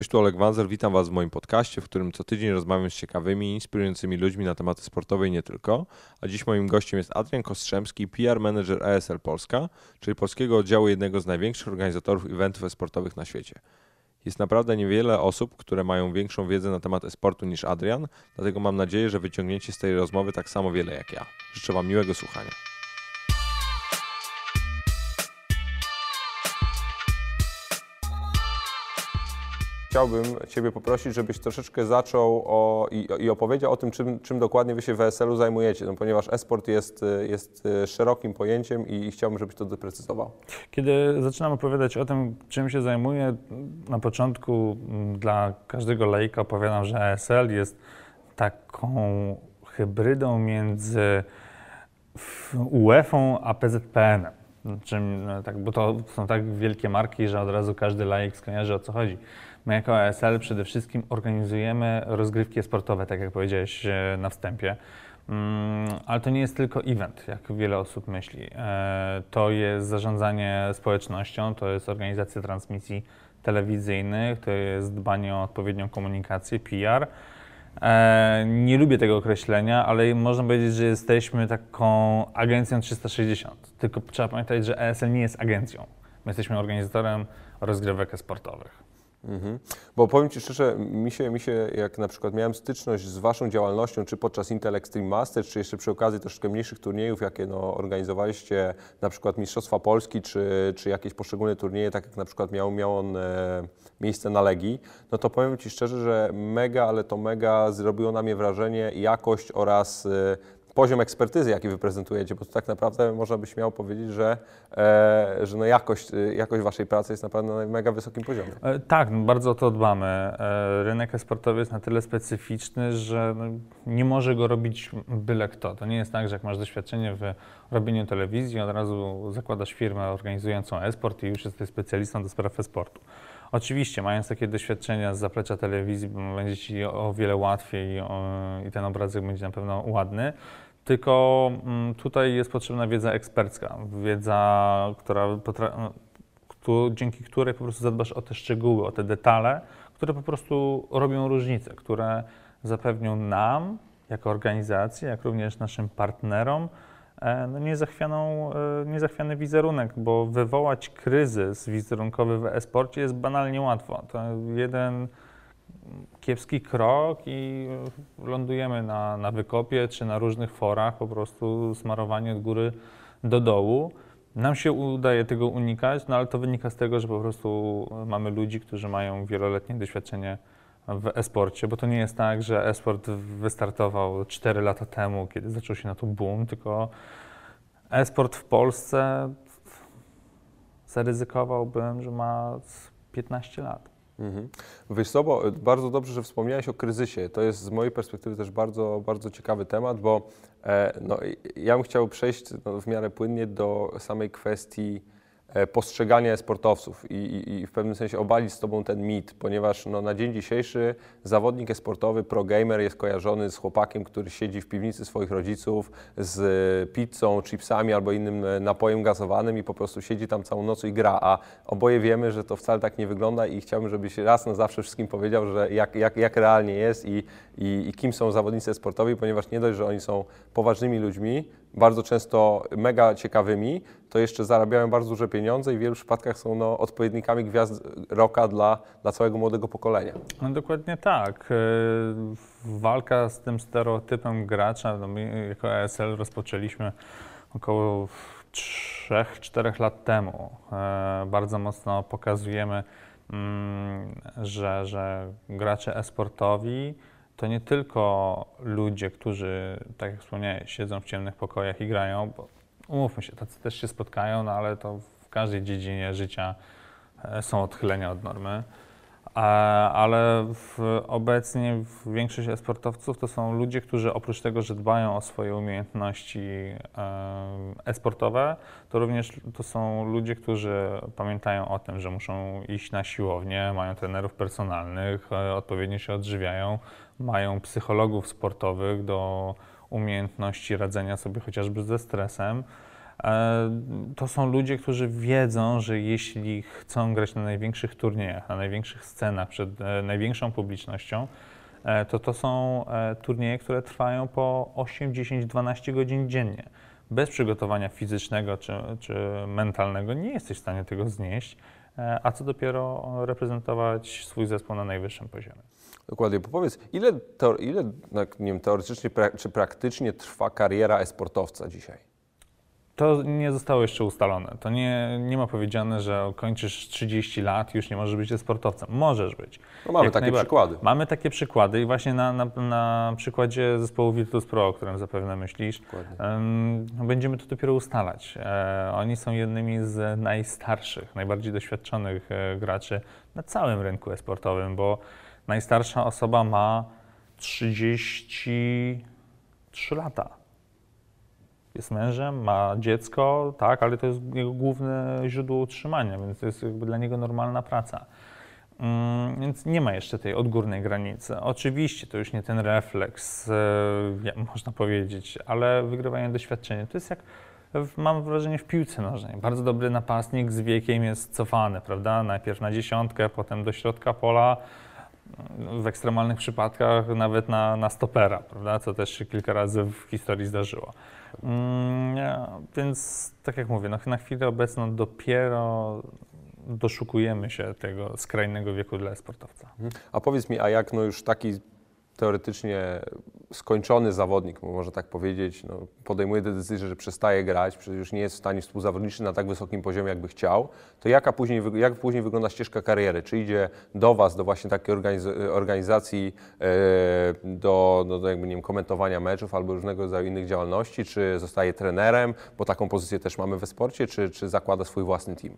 Cześć, tu Oleg Wanzer, witam Was w moim podcaście, w którym co tydzień rozmawiam z ciekawymi, inspirującymi ludźmi na tematy sportowe i nie tylko. A dziś moim gościem jest Adrian Kostrzemski, PR manager ASL Polska, czyli polskiego oddziału jednego z największych organizatorów eventów sportowych na świecie. Jest naprawdę niewiele osób, które mają większą wiedzę na temat e-sportu niż Adrian, dlatego mam nadzieję, że wyciągniecie z tej rozmowy tak samo wiele jak ja. Życzę Wam miłego słuchania. Chciałbym Ciebie poprosić, żebyś troszeczkę zaczął o, i, i opowiedział o tym, czym, czym dokładnie Wy się w ESL-u zajmujecie, no, ponieważ e-sport jest, jest szerokim pojęciem i chciałbym, żebyś to doprecyzował. Kiedy zaczynam opowiadać o tym, czym się zajmuję, na początku mm, dla każdego laika opowiadam, że ESL jest taką hybrydą między UEFA a PZPN-em. Czym, no, tak, bo to są tak wielkie marki, że od razu każdy laik skojarzy o co chodzi. My jako ASL przede wszystkim organizujemy rozgrywki sportowe, tak jak powiedziałeś e, na wstępie. Mm, ale to nie jest tylko event, jak wiele osób myśli. E, to jest zarządzanie społecznością, to jest organizacja transmisji telewizyjnych, to jest dbanie o odpowiednią komunikację, PR. E, nie lubię tego określenia, ale można powiedzieć, że jesteśmy taką agencją 360. Tylko trzeba pamiętać, że ESL nie jest agencją. My jesteśmy organizatorem rozgrywek sportowych. Mhm. Bo powiem Ci szczerze, mi się, mi się, jak na przykład miałem styczność z Waszą działalnością, czy podczas Intel Extreme Masters, czy jeszcze przy okazji troszkę mniejszych turniejów, jakie no, organizowaliście, na przykład Mistrzostwa Polski, czy, czy jakieś poszczególne turnieje, tak jak na przykład miał, miał on e, miejsce na Legii, no to powiem Ci szczerze, że mega, ale to mega zrobiło na mnie wrażenie jakość oraz e, poziom ekspertyzy, jaki wy prezentujecie, bo to tak naprawdę można by śmiało powiedzieć, że, e, że no jakość, y, jakość waszej pracy jest naprawdę na mega wysokim poziomie. E, tak, no bardzo o to dbamy. E, rynek esportowy jest na tyle specyficzny, że no, nie może go robić byle kto. To nie jest tak, że jak masz doświadczenie w robieniu telewizji, od razu zakładasz firmę organizującą esport i już jesteś specjalistą do spraw esportu. Oczywiście, mając takie doświadczenia z zaplecza telewizji, będzie Ci o wiele łatwiej i ten obrazek będzie na pewno ładny. Tylko mm, tutaj jest potrzebna wiedza ekspercka, wiedza, która dzięki której po prostu zadbasz o te szczegóły, o te detale, które po prostu robią różnicę, które zapewnią nam, jako organizacji, jak również naszym partnerom, e, no niezachwianą, e, niezachwiany wizerunek, bo wywołać kryzys wizerunkowy w e-sporcie jest banalnie łatwo. To jeden kiepski krok i lądujemy na, na wykopie czy na różnych forach, po prostu smarowanie od góry do dołu. Nam się udaje tego unikać, no ale to wynika z tego, że po prostu mamy ludzi, którzy mają wieloletnie doświadczenie w e-sporcie, bo to nie jest tak, że e-sport wystartował 4 lata temu, kiedy zaczął się na to boom, tylko e-sport w Polsce zaryzykowałbym, że ma 15 lat. Mhm. Wiesz bo bardzo dobrze, że wspomniałeś o kryzysie. To jest z mojej perspektywy też bardzo, bardzo ciekawy temat, bo e, no, ja bym chciał przejść no, w miarę płynnie do samej kwestii E, postrzegania sportowców i, i, i, w pewnym sensie obalić z Tobą ten mit, ponieważ no, na dzień dzisiejszy zawodnik sportowy, pro-gamer jest kojarzony z chłopakiem, który siedzi w piwnicy swoich rodziców z pizzą, chipsami albo innym e, napojem gazowanym i po prostu siedzi tam całą noc i gra, a oboje wiemy, że to wcale tak nie wygląda i chciałbym, żebyś raz na zawsze wszystkim powiedział, że jak, jak, jak realnie jest i, i, i kim są zawodnicy sportowi, ponieważ nie dość, że oni są poważnymi ludźmi, bardzo często mega ciekawymi, to jeszcze zarabiają bardzo duże pieniądze i w wielu przypadkach są no, odpowiednikami gwiazd roka dla, dla całego młodego pokolenia. No dokładnie tak. E, walka z tym stereotypem gracza, no my jako ESL rozpoczęliśmy około 3-4 lat temu. E, bardzo mocno pokazujemy, mm, że, że gracze esportowi to nie tylko ludzie, którzy, tak jak wspomniałeś, siedzą w ciemnych pokojach i grają, bo umówmy się, tacy też się spotkają, no ale to w każdej dziedzinie życia e, są odchylenia od normy. Ale w, obecnie większość e-sportowców to są ludzie, którzy oprócz tego, że dbają o swoje umiejętności e-sportowe, to również to są ludzie, którzy pamiętają o tym, że muszą iść na siłownię, mają trenerów personalnych, e, odpowiednio się odżywiają, mają psychologów sportowych do umiejętności radzenia sobie chociażby ze stresem. E, to są ludzie, którzy wiedzą, że jeśli chcą grać na największych turniejach, na największych scenach, przed e, największą publicznością, e, to to są turnieje, które trwają po 8, 10, 12 godzin dziennie. Bez przygotowania fizycznego czy, czy mentalnego nie jesteś w stanie tego znieść, a co dopiero reprezentować swój zespół na najwyższym poziomie. Dokładnie. Powiedz, ile, ile nie wiem, teoretycznie czy praktycznie trwa kariera esportowca dzisiaj? To nie zostało jeszcze ustalone. To nie, nie ma powiedziane, że kończysz 30 lat już nie możesz być sportowcem. Możesz być. No mamy takie przykłady. Mamy takie przykłady i właśnie na, na, na przykładzie zespołu Virtus Pro, o którym zapewne myślisz, um, będziemy to dopiero ustalać. E, oni są jednymi z najstarszych, najbardziej doświadczonych e, graczy na całym rynku esportowym, bo najstarsza osoba ma 33 lata jest mężem, ma dziecko, tak, ale to jest jego główne źródło utrzymania, więc to jest jakby dla niego normalna praca. Mm, więc nie ma jeszcze tej odgórnej granicy. Oczywiście to już nie ten refleks, e, można powiedzieć, ale wygrywanie doświadczenie to jest jak mam wrażenie w piłce nożnej. Bardzo dobry napastnik z wiekiem jest cofany, prawda? Najpierw na dziesiątkę, potem do środka pola, w ekstremalnych przypadkach nawet na, na stopera, prawda? co też się kilka razy w historii zdarzyło. Mm, więc tak jak mówię, no, na chwilę obecną dopiero doszukujemy się tego skrajnego wieku dla sportowca. Mhm. A powiedz mi, a jak no już taki teoretycznie skończony zawodnik, można tak powiedzieć, no, podejmuje decyzję, że przestaje grać, przecież już nie jest w stanie współzawodniczyć na tak wysokim poziomie, jakby chciał, to jaka później, jak później wygląda ścieżka kariery? Czy idzie do Was, do właśnie takiej organizacji, e, do, do, do jakby, nie wiem, komentowania meczów albo różnego rodzaju innych działalności, czy zostaje trenerem, bo taką pozycję też mamy we sporcie, czy, czy zakłada swój własny team?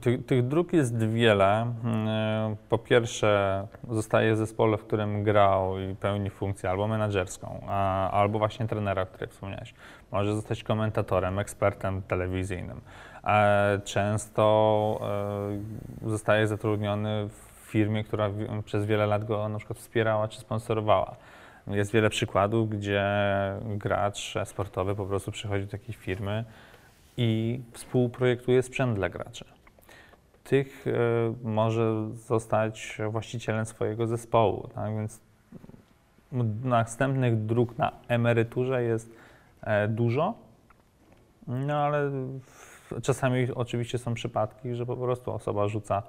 Tych, tych dróg jest wiele. Mm, po pierwsze, zostaje w zespole, w którym grał i pełni funkcję albo menedżerską, albo właśnie trenera, o którym wspomniałeś. Może zostać komentatorem, ekspertem telewizyjnym. E, często e, zostaje zatrudniony w firmie, która przez wiele lat go na przykład wspierała czy sponsorowała. Jest wiele przykładów, gdzie gracz sportowy po prostu przychodzi do takiej firmy i współprojektuje sprzęt dla graczy tych e, może zostać właścicielem swojego zespołu. Tak? Więc następnych dróg na emeryturze jest e, dużo, no ale czasami oczywiście są przypadki, że po prostu osoba rzuca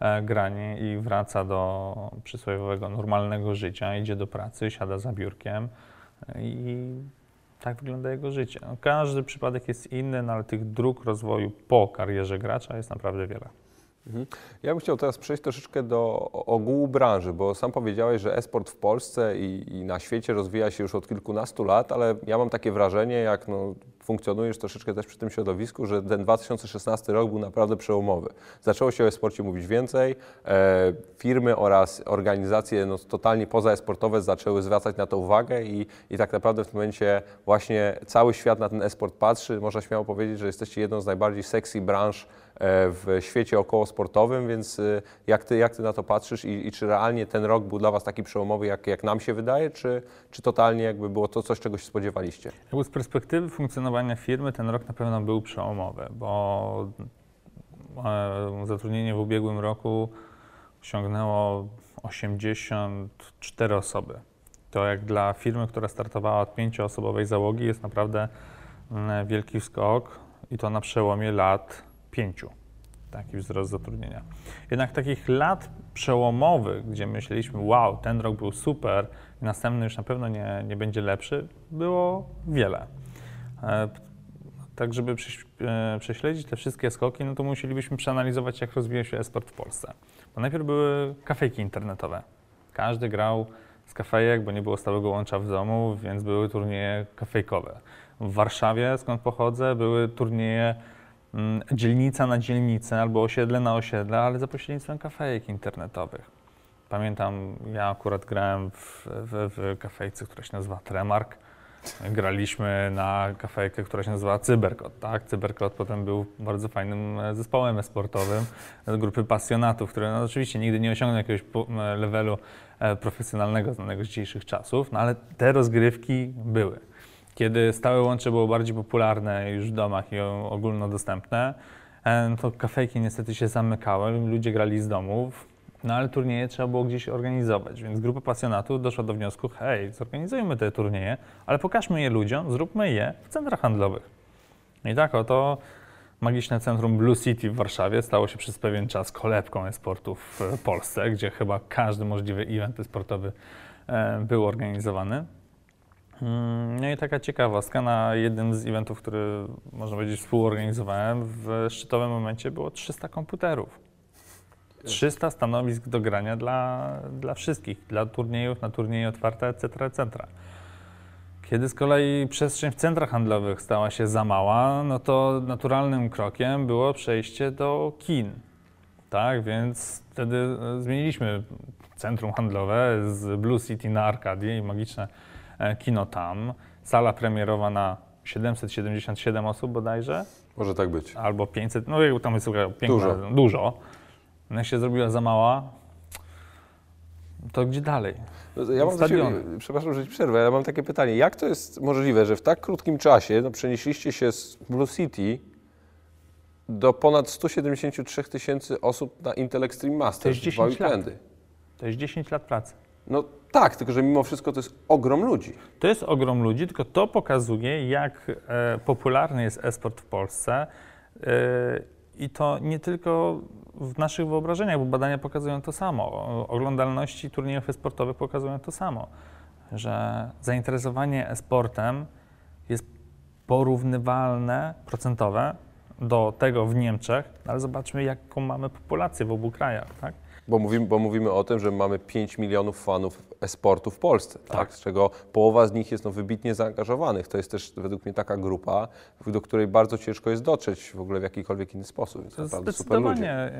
e, granie i wraca do przysłowiowego normalnego życia, idzie do pracy, siada za biurkiem i tak wygląda jego życie. Każdy przypadek jest inny, no ale tych dróg rozwoju po karierze gracza jest naprawdę wiele. Mhm. Ja bym chciał teraz przejść troszeczkę do ogółu branży, bo sam powiedziałeś, że esport w Polsce i, i, na świecie rozwija się już od kilkunastu lat, ale ja mam takie wrażenie, jak no, funkcjonujesz troszeczkę też przy tym środowisku, że ten 2016 rok był naprawdę przełomowy. Zaczęło się o esporcie mówić więcej, e, firmy oraz organizacje no, totalnie pozaesportowe zaczęły zwracać na to uwagę i, i tak naprawdę w tym momencie właśnie cały świat na ten esport patrzy. Można śmiało powiedzieć, że jesteście jedną z najbardziej sexy branż w świecie okołosportowym, więc e, jak ty, jak ty na to patrzysz i, i, czy realnie ten rok był dla Was taki przełomowy, jak, jak nam się wydaje, czy, czy totalnie jakby było to coś, czego się spodziewaliście? Z perspektywy funkcjonowania firmy ten rok na pewno był przełomowy, bo e, zatrudnienie w ubiegłym roku osiągnęło 84 osoby. To jak dla firmy, która startowała od pięcioosobowej załogi jest naprawdę mm, wielki skok i to na przełomie lat pięciu. Taki wzrost zatrudnienia. Jednak takich lat przełomowych, gdzie myśleliśmy, wow, ten rok był super następny już na pewno nie, nie będzie lepszy, było wiele. E, tak, żeby e, prześledzić te wszystkie skoki, no to musielibyśmy przeanalizować, jak rozwijał się esport w Polsce. Bo najpierw były kafejki internetowe. Każdy grał z kafejek, bo nie było stałego łącza w domu, więc były turnieje kafejkowe. W Warszawie, skąd pochodzę, były turnieje dzielnica na dzielnicę albo osiedle na osiedle, ale za pośrednictwem kafejek internetowych. Pamiętam, ja akurat grałem w, w, w kafejce, która się nazywa Tremark. Graliśmy na kafejkę, która się nazywa Cyberkot. Tak? Cyberkot potem był bardzo fajnym e, zespołem sportowym grupy pasjonatów, które no, oczywiście nigdy nie osiągnął jakiegoś e, levelu e, profesjonalnego znanego z dzisiejszych czasów, no ale te rozgrywki były. Kiedy stałe łącze było bardziej popularne już w domach i ogólnodostępne, to kafejki niestety się zamykały, ludzie grali z domów, no ale turnieje trzeba było gdzieś organizować, więc grupa pasjonatów doszła do wniosku, hej, zorganizujmy te turnieje, ale pokażmy je ludziom, zróbmy je w centrach handlowych. I tak oto magiczne centrum Blue City w Warszawie stało się przez pewien czas kolebką e-sportu w Polsce, gdzie chyba każdy możliwy event sportowy był organizowany. Mm, no i taka ciekawostka, na jednym z eventów, który można powiedzieć współorganizowałem, w szczytowym momencie było 300 komputerów. 300 stanowisk do grania dla, dla wszystkich, dla turniejów, na turnieje otwarte, etc., etc. Kiedy z kolei przestrzeń w centrach handlowych stała się za mała, no to naturalnym krokiem było przejście do kin. Tak, więc wtedy e, zmieniliśmy centrum handlowe z Blue City na Arkadię i magiczne kino tam. Sala premierowa na 777 osób bodajże. Może tak być. Albo 500, no jakby tam jest piękna, dużo. dużo. No jak się zrobiła za mała, to gdzie dalej? No ja mam do ciebie, przepraszam, że ci przerwę, ale mam takie pytanie. Jak to jest możliwe, że w tak krótkim czasie no, przenieśliście się z Blue City do ponad 173 tysięcy osób na Intel Extreme Masters? To jest 10 lat. To jest 10 lat pracy. No tak, tylko że mimo wszystko to jest ogrom ludzi. To jest ogrom ludzi, tylko to pokazuje, jak e, popularny jest esport w Polsce. E, I to nie tylko w naszych wyobrażeniach, bo badania pokazują to samo. Oglądalności turniejów esportowych pokazują to samo, że zainteresowanie esportem jest porównywalne, procentowe do tego w Niemczech, ale zobaczmy, jaką mamy populację w obu krajach. Tak? Bo mówimy, bo mówimy o tym, że mamy 5 milionów fanów e-sportu w Polsce, tak. tak. z czego połowa z nich jest no, wybitnie zaangażowanych. To jest też według mnie taka grupa, do której bardzo ciężko jest dotrzeć w ogóle w jakikolwiek inny sposób. Więc Zdecydowanie. E,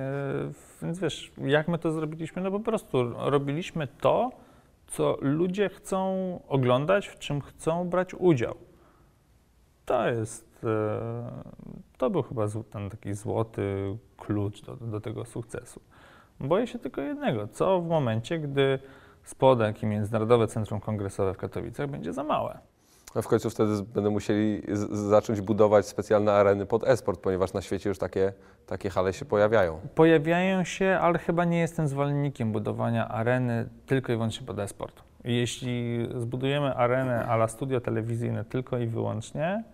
więc wiesz, jak my to zrobiliśmy? No po prostu robiliśmy to, co ludzie chcą oglądać, w czym chcą brać udział. To jest, e, to był chyba ten taki złoty klucz do, do tego sukcesu. Boję się tylko jednego, co w momencie, gdy spodek i Międzynarodowe Centrum Kongresowe w Katowicach będzie za małe. A w końcu wtedy będą musieli zacząć budować specjalne areny pod esport, ponieważ na świecie już takie, takie hale się pojawiają. Pojawiają się, ale chyba nie jestem zwolennikiem budowania areny tylko i wyłącznie pod esport. Jeśli zbudujemy arenę ala studio telewizyjne tylko i wyłącznie,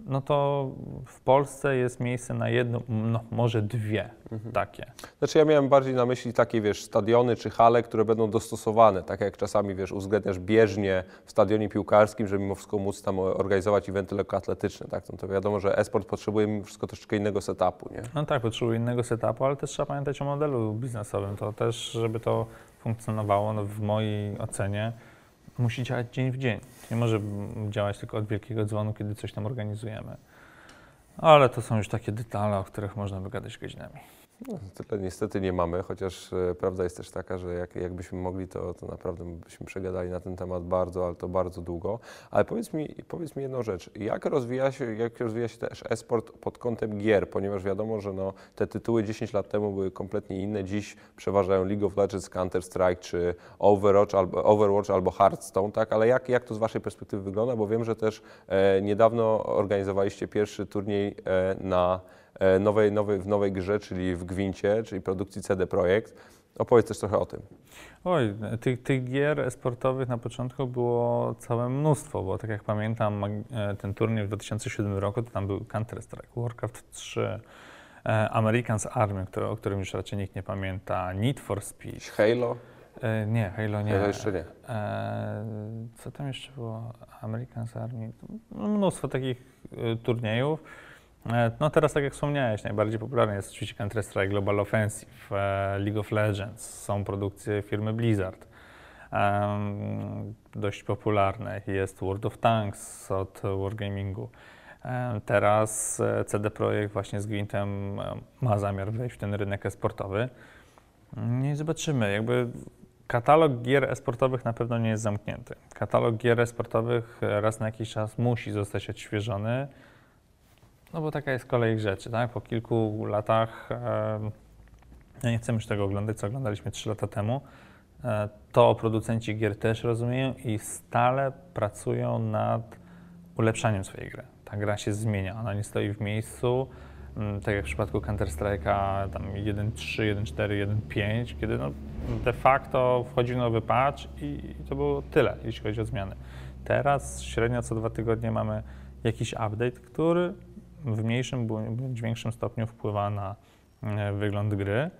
no to w Polsce jest miejsce na jedno, no może dwie mhm. takie. Znaczy ja miałem bardziej na myśli takie, wiesz, stadiony czy hale, które będą dostosowane, tak jak czasami, wiesz, uwzględniasz bieżnie w stadionie piłkarskim, żeby mimo wszystko móc tam organizować eventy lekkoatletyczne, tak? No to wiadomo, że esport potrzebuje mimo wszystko troszeczkę innego setupu, nie? No tak, potrzebuje innego setupu, ale też trzeba pamiętać o modelu biznesowym, to też, żeby to funkcjonowało, no w mojej ocenie, musi działać dzień w dzień. Nie może działać tylko od wielkiego dzwonu, kiedy coś tam organizujemy. Ale to są już takie detale, o których można wygadać godzinami. No, tyle niestety nie mamy, chociaż e, prawda jest też taka, że jak, jakbyśmy mogli, to, to naprawdę byśmy przegadali na ten temat bardzo, ale to bardzo długo. Ale powiedz mi, powiedz mi jedną rzecz, jak rozwija się, jak rozwija się też e-sport pod kątem gier, ponieważ wiadomo, że no, te tytuły 10 lat temu były kompletnie inne, dziś przeważają League of Legends, Counter-Strike, czy Overwatch albo, Overwatch albo Hearthstone, tak? Ale jak, jak to z Waszej perspektywy wygląda? Bo wiem, że też e, niedawno organizowaliście pierwszy turniej e, na nowej, nowej, w nowej grze, czyli w Gwincie, czyli produkcji CD Projekt. Opowiedz też trochę o tym. Oj, tych, tych gier sportowych na początku było całe mnóstwo, bo tak jak pamiętam e, ten turniej w 2007 roku, to tam był Counter-Strike, Warcraft 3, e, Americans Army, który, o którym już raczej nikt nie pamięta, Need for Speed. Halo? E, nie, Halo nie. Halo jeszcze nie. E, co tam jeszcze było? Americans Army, no, mnóstwo takich e, turniejów. E, no teraz, tak jak wspomniałeś, najbardziej popularny jest oczywiście Counter-Strike Global Offensive, e, League of Legends, są produkcje firmy Blizzard. Dość popularne jest World of Tanks od Wargamingu. Um, teraz e, CD Projekt właśnie z Gwintem ma zamiar wejść w ten rynek esportowy. No I zobaczymy, jakby katalog gier esportowych na pewno nie jest zamknięty. Katalog gier esportowych raz na jakiś czas musi zostać odświeżony no bo taka jest kolej rzeczy, tak? Po kilku latach, nie chcemy już tego oglądać, co oglądaliśmy 3 lata temu, e, to producenci gier też rozumieją i stale pracują nad ulepszaniem swojej gry. Ta gra się zmienia, ona nie stoi w miejscu, mm, tak jak w przypadku Counter-Strike'a tam 1.3, 1.4, 1.5, kiedy no de facto wchodził nowy patch i to było tyle, jeśli chodzi o zmiany. Teraz średnio co dwa tygodnie mamy jakiś update, który w mniejszym bądź większym stopniu wpływa na e, wygląd gry.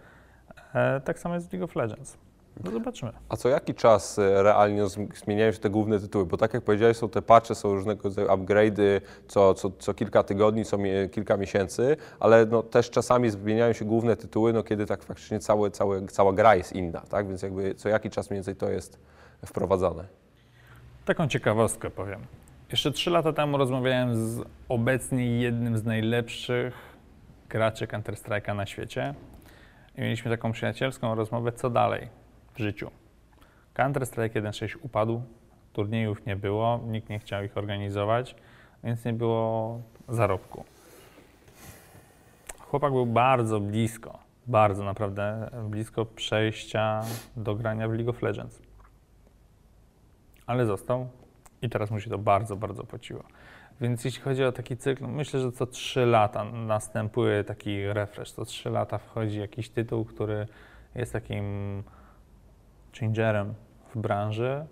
E, tak samo jest w League of Legends. No zobaczymy. A co jaki czas e, realnie zm- zmieniają się te główne tytuły? Bo tak jak powiedziałeś, są te patche, są różnego rodzaju upgrade'y co, co, co kilka tygodni, co mie- kilka miesięcy, ale no, też czasami zmieniają się główne tytuły, no, kiedy tak faktycznie całe, całe, cała gra jest inna, tak? Więc jakby co jaki czas mniej więcej to jest wprowadzane. Taką ciekawostkę powiem. Jeszcze trzy lata temu rozmawiałem z obecnie jednym z najlepszych graczy Counter-Strike'a na świecie i mieliśmy taką przyjacielską rozmowę, co dalej w życiu. Counter-Strike 1.6 upadł, turniejów nie było, nikt nie chciał ich organizować, więc nie było zarobku. Chłopak był bardzo blisko, bardzo naprawdę blisko przejścia do grania w League of Legends. Ale został i teraz mu się to bardzo, bardzo płaciło. Więc jeśli chodzi o taki cykl, myślę, że co 3 lata następuje taki refresh. Co 3 lata wchodzi jakiś tytuł, który jest takim changerem w branży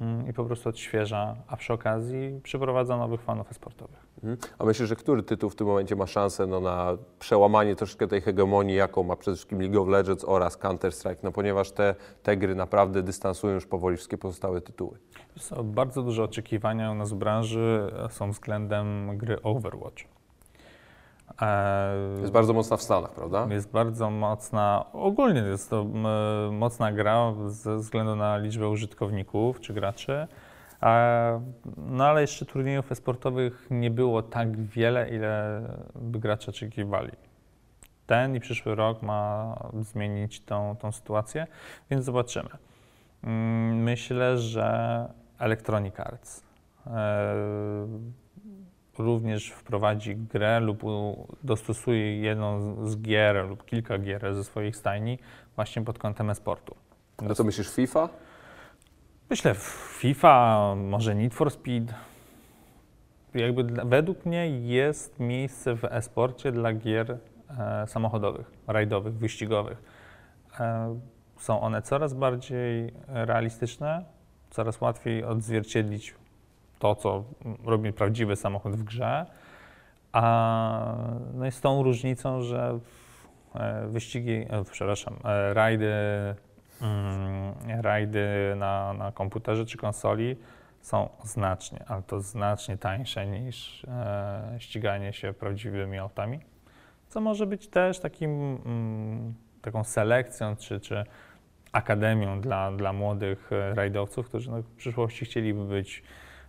mm, i po prostu odświeża, a przy okazji przyprowadza nowych fanów esportowych. Mhm. A myślę, że który tytuł w tym momencie ma szansę no, na przełamanie troszeczkę tej hegemonii, jaką ma przede wszystkim League of Legends oraz Counter-Strike, no ponieważ te, te gry naprawdę dystansują już powoli wszystkie pozostałe tytuły. Są bardzo duże oczekiwania u nas w branży są względem gry Overwatch. E, Jest bardzo mocna w Stanach, prawda? Jest bardzo mocna, ogólnie jest to m, mocna gra ze względu na liczbę użytkowników czy graczy. No ale jeszcze turniejów esportowych nie było tak wiele, ile by gracze oczekiwali. Ten i przyszły rok ma zmienić tą, tą sytuację, więc zobaczymy. Mm, Myślę, że Electronic Arts e, również wprowadzi grę lub dostosuje jedną z gier lub kilka gier ze swoich stajni właśnie pod kątem esportu. A co myślisz, FIFA? Myślę FIFA, może Need for Speed. Jakby według mnie jest miejsce w esporcie dla gier e, samochodowych, rajdowych, wyścigowych. E, są one coraz bardziej realistyczne, coraz łatwiej odzwierciedlić to, co robi prawdziwy samochód w grze. A no z tą różnicą, że e, wyścigi, przepraszam, rajdy, rajdy na, na komputerze czy konsoli są znacznie, ale to znacznie tańsze niż e, ściganie się prawdziwymi autami, co może być też takim, mm, taką selekcją czy, czy akademią dla, dla młodych e, rajdowców, którzy no, w przyszłości chcieliby być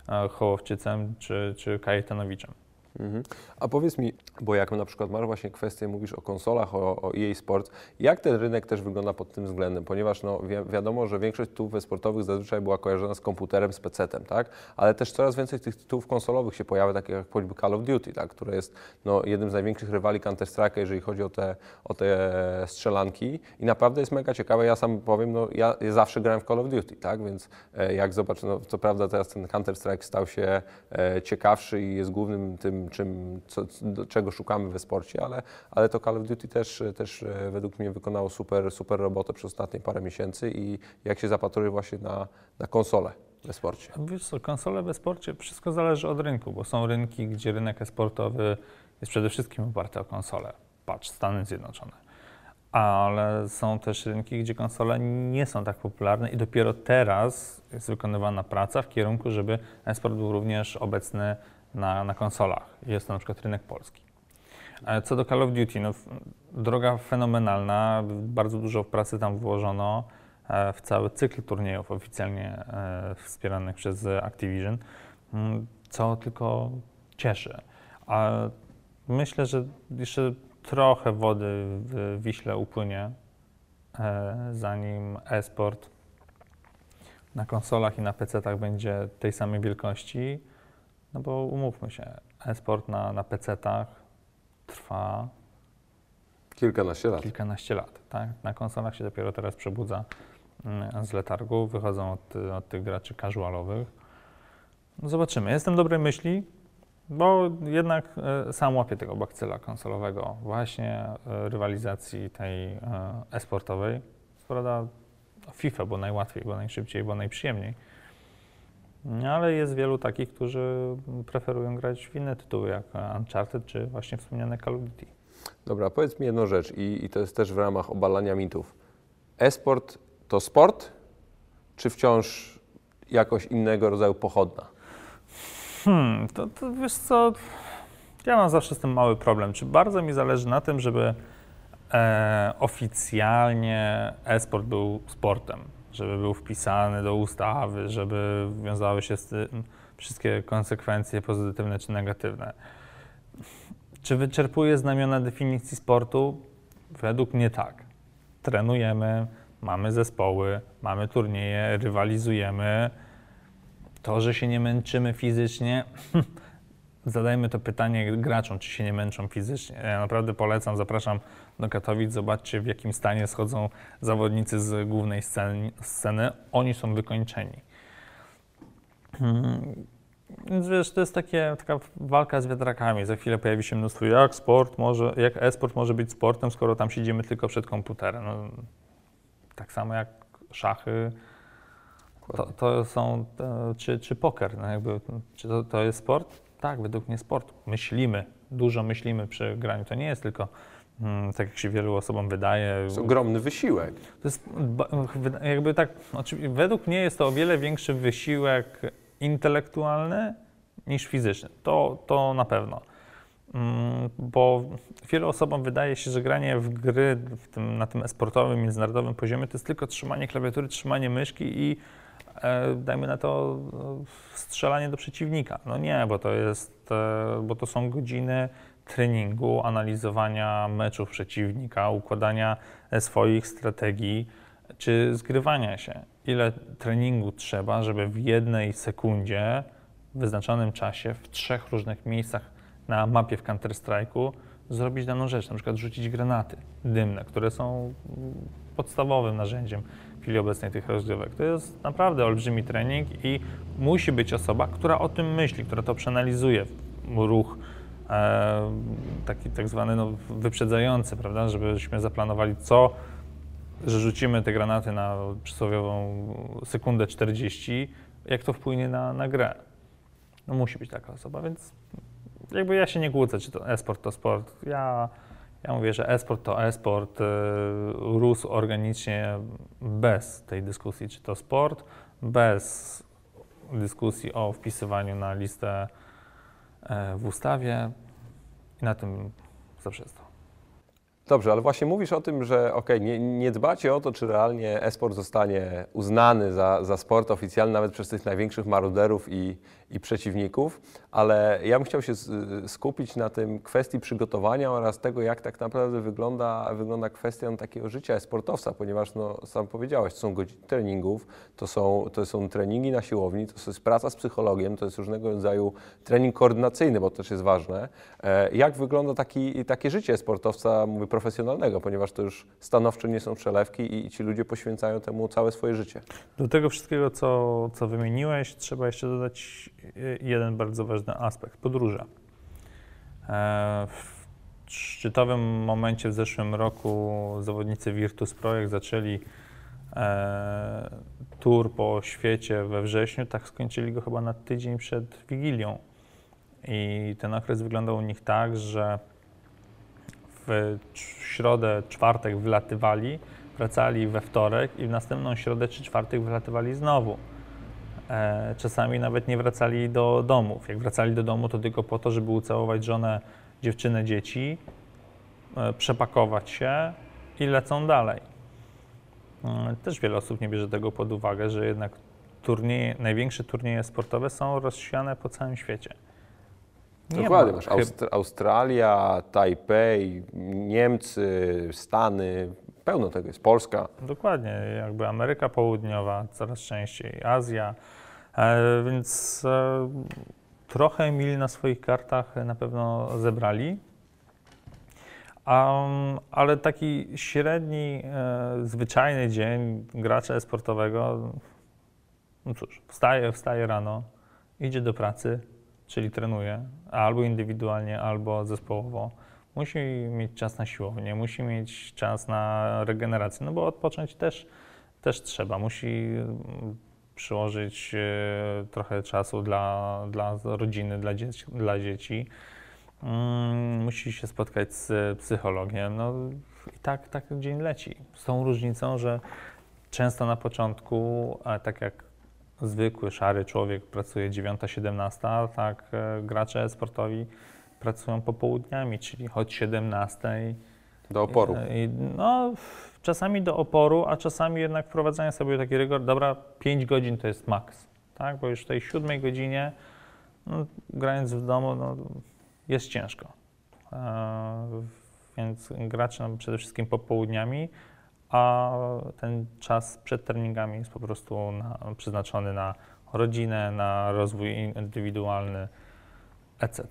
e, Hołowczycem czy, czy Kajetanowiczem. Mhm. A powiedz mi, bo jak na przykład masz właśnie kwestię, mówisz o konsolach, o, o EA Sports, jak ten rynek też wygląda pod tym względem? Ponieważ no, wi wiadomo, że większość tytułów sportowych zazwyczaj była kojarzona z komputerem, z PC-tem, tak? Ale też coraz więcej tych tytułów konsolowych się pojawia, takich jak choćby Call of Duty, tak? które jest no, jednym z największych rywali Counter-Strike'a, jeżeli chodzi o te, o te strzelanki i naprawdę jest mega ciekawe. Ja sam powiem, no, ja, ja zawsze grałem w Call of Duty, tak? Więc e, jak zobaczę, no, co prawda teraz ten Counter-Strike stał się e, ciekawszy i jest głównym tym, czym, co, czego szukamy we sporcie, ale, ale to Call of Duty też, też e, według mnie wykonało super, super robotę przez ostatnie parę miesięcy i jak się zapatruje właśnie na, na konsolę we sporcie. Wiesz co, konsole w esporcie, wszystko zależy od rynku, bo są rynki, gdzie rynek esportowy jest przede wszystkim oparty o konsole. Patrz, Stany Zjednoczone. Ale są też rynki, gdzie konsole nie są tak popularne i dopiero teraz jest wykonywana praca w kierunku, żeby esport był również obecny na, na konsolach. Jest to na przykład rynek polski. E, Co do Call of Duty, no, droga fenomenalna, bardzo dużo pracy tam włożono e, w cały cykl turniejów oficjalnie e, wspieranych przez Activision, mm, co tylko cieszy. A myślę, że jeszcze trochę wody w Wiśle upłynie, zanim e-sport na konsolach i na PC-tach będzie tej samej wielkości, no bo umówmy się, e-sport na, na PC-tach trwa Kilkanaście lat. kilkanaście lat. Tak? Na konsolach się dopiero teraz przebudza mm, z letargu, wychodzą od, od tych graczy casualowych. No Zobaczymy. Jestem dobrej myśli, bo jednak e, sam łapię tego bakcyla konsolowego, właśnie e, rywalizacji tej e, e-sportowej. Prawda FIFA, bo najłatwiej, bo najszybciej, bo najprzyjemniej. Ale jest wielu takich, którzy preferują grać w inne tytuły, jak Uncharted czy właśnie wspomniane Call of Duty. Dobra, powiedz mi jedną rzecz i, i to jest też w ramach obalania mitów. E-sport to sport, czy wciąż jakoś innego rodzaju pochodna? Hmm, to, to wiesz co, ja mam zawsze z tym mały problem. Czy bardzo mi zależy na tym, żeby e, oficjalnie e-sport był sportem, żeby był wpisany do ustawy, żeby wiązały się z tym wszystkie konsekwencje pozytywne czy negatywne. Czy wyczerpuje znamiona definicji sportu? Według mnie tak. Trenujemy, mamy zespoły, mamy turnieje, rywalizujemy. To, że się nie męczymy fizycznie, zadajmy to pytanie graczom, czy się nie męczą fizycznie. Ja naprawdę polecam, zapraszam do Katowic, zobaczcie w jakim stanie schodzą zawodnicy z głównej sceny. Oni są wykończeni. Hmm. Więc wiesz, to jest takie, taka walka z wiatrakami. Za chwilę pojawi się mnóstwo, jak sport może, jak e-sport może być sportem, skoro tam siedzimy tylko przed komputerem. No, tak samo jak szachy, to, to są, e, czy, czy poker, no jakby, czy to, to jest sport? Tak, według mnie sport. Myślimy, dużo myślimy przy graniu. To nie jest tylko, tak jak się wielu osobom wydaje, To jest ogromny wysiłek. to jest jakby tak, według mnie jest to o wiele większy wysiłek intelektualny niż fizyczny. To, to na pewno. Mm, Bo wielu osobom wydaje się, że granie w gry w tym, na tym esportowym, międzynarodowym poziomie to jest tylko trzymanie klawiatury, trzymanie myszki i e, dajmy na to strzelanie do przeciwnika. No nie, bo to jest, e, bo to są godziny treningu, analizowania meczów przeciwnika, układania e, swoich strategii czy zgrywania się. Ile treningu trzeba, żeby w jednej sekundzie, w wyznaczonym czasie, w trzech różnych miejscach na mapie w Counter-Strike'u zrobić daną rzecz, na przykład rzucić granaty dymne, które są mm, podstawowym narzędziem w chwili obecnej tych rozgrywek. To jest naprawdę olbrzymi trening i musi być osoba, która o tym myśli, która to przeanalizuje, ruch taki tak zwany no, wyprzedzający, prawda, żebyśmy zaplanowali co, że rzucimy te granaty na przysłowiową sekundę 40, jak to wpłynie na, na grę. No musi być taka osoba, więc jakby ja się nie kłócę, czy to e-sport to sport. Ja, ja mówię, że e-sport to e-sport. y, Rósł organicznie bez tej dyskusji, czy to sport, bez dyskusji o wpisywaniu na listę e, w ustawie i na tym zaprzestał. Dobrze, ale właśnie mówisz o tym, że okej, nie, nie dbacie o to, czy realnie e-sport zostanie uznany za, za sport oficjalny nawet przez tych największych maruderów i, i przeciwników, ale ja bym chciał się skupić na tym kwestii przygotowania oraz tego, jak tak naprawdę wygląda, wygląda kwestia takiego życia e-sportowca, ponieważ no, sam powiedziałeś, to są godziny treningów, to są, to są treningi na siłowni, to jest praca z psychologiem, to jest różnego rodzaju trening koordynacyjny, bo to też jest ważne. E, Jak wygląda taki, takie życie sportowca, mówię, profesjonalnego, ponieważ to już stanowczo nie są przelewki i, ci ludzie poświęcają temu całe swoje życie. Do tego wszystkiego, co, co wymieniłeś, trzeba jeszcze dodać jeden bardzo ważny aspekt podróże. E, W szczytowym momencie w zeszłym roku zawodnicy Virtus Projekt zaczęli e, tour po świecie we wrześniu, tak skończyli go chyba na tydzień przed Wigilią. I ten okres wyglądał u nich tak, że w środę, czwartek wylatywali, wracali we wtorek i w następną środę czy czwartek wylatywali znowu. E, czasami nawet nie wracali do domów. Jak wracali do domu, to tylko po to, żeby ucałować żonę, dziewczynę, dzieci, e, przepakować się i lecą dalej. E, też wiele osób nie bierze tego pod uwagę, że jednak turnieje, największe turnieje sportowe są rozsiane po całym świecie. Nie Dokładnie, ma masz Australia, Tajpej, Niemcy, Stany, pełno tego jest, Polska. Dokładnie, jakby Ameryka Południowa, coraz częściej Azja, więc e, trochę mili na swoich kartach na pewno zebrali. Um, ale taki średni, e, zwyczajny dzień gracza sportowego, no cóż, wstaje, wstaje rano, idzie do pracy, czyli trenuje, albo indywidualnie, albo zespołowo. Musi mieć czas na siłownię, musi mieć czas na regenerację, no bo odpocząć też, też trzeba. Musi przyłożyć e, trochę czasu dla, dla rodziny, dla, dzieci, dla dzieci. Mm, musi się spotkać z psychologiem. No i tak, tak dzień leci. Z tą różnicą, że często na początku, tak jak zwykły, szary człowiek pracuje 9-17, tak e, gracze sportowi pracują popołudniami, czyli choć 17. Do oporu. I, no, czasami do oporu, a czasami jednak wprowadzania sobie taki rygor, dobra, 5 godzin to jest maks, tak? Bo już w tej 7 godzinie, no, grając w domu, no, jest ciężko. E, więc gracze no, przede wszystkim popołudniami, a ten czas przed treningami jest po prostu na, przeznaczony na rodzinę, na rozwój indywidualny, etc.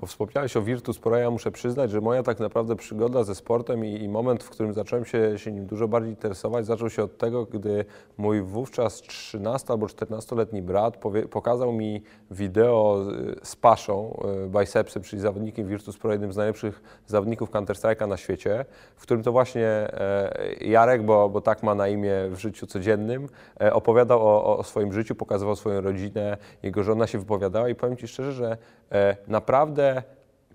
Bo wspomniałeś o Virtus Pro, ja muszę przyznać, że moja tak naprawdę przygoda ze sportem i, i moment, w którym zacząłem się, się nim dużo bardziej interesować, zaczął się od tego, gdy mój wówczas 13 albo 14-letni brat powie, pokazał mi wideo z Paszą, y, bicepsem, czyli zawodnikiem Virtus Pro, jednym z najlepszych zawodników Counter-Strike'a na świecie, w którym to właśnie e, Jarek, bo, bo tak ma na imię w życiu codziennym, e, opowiadał o, o swoim życiu, pokazywał swoją rodzinę, jego żona się wypowiadała i powiem Ci szczerze, że e, naprawdę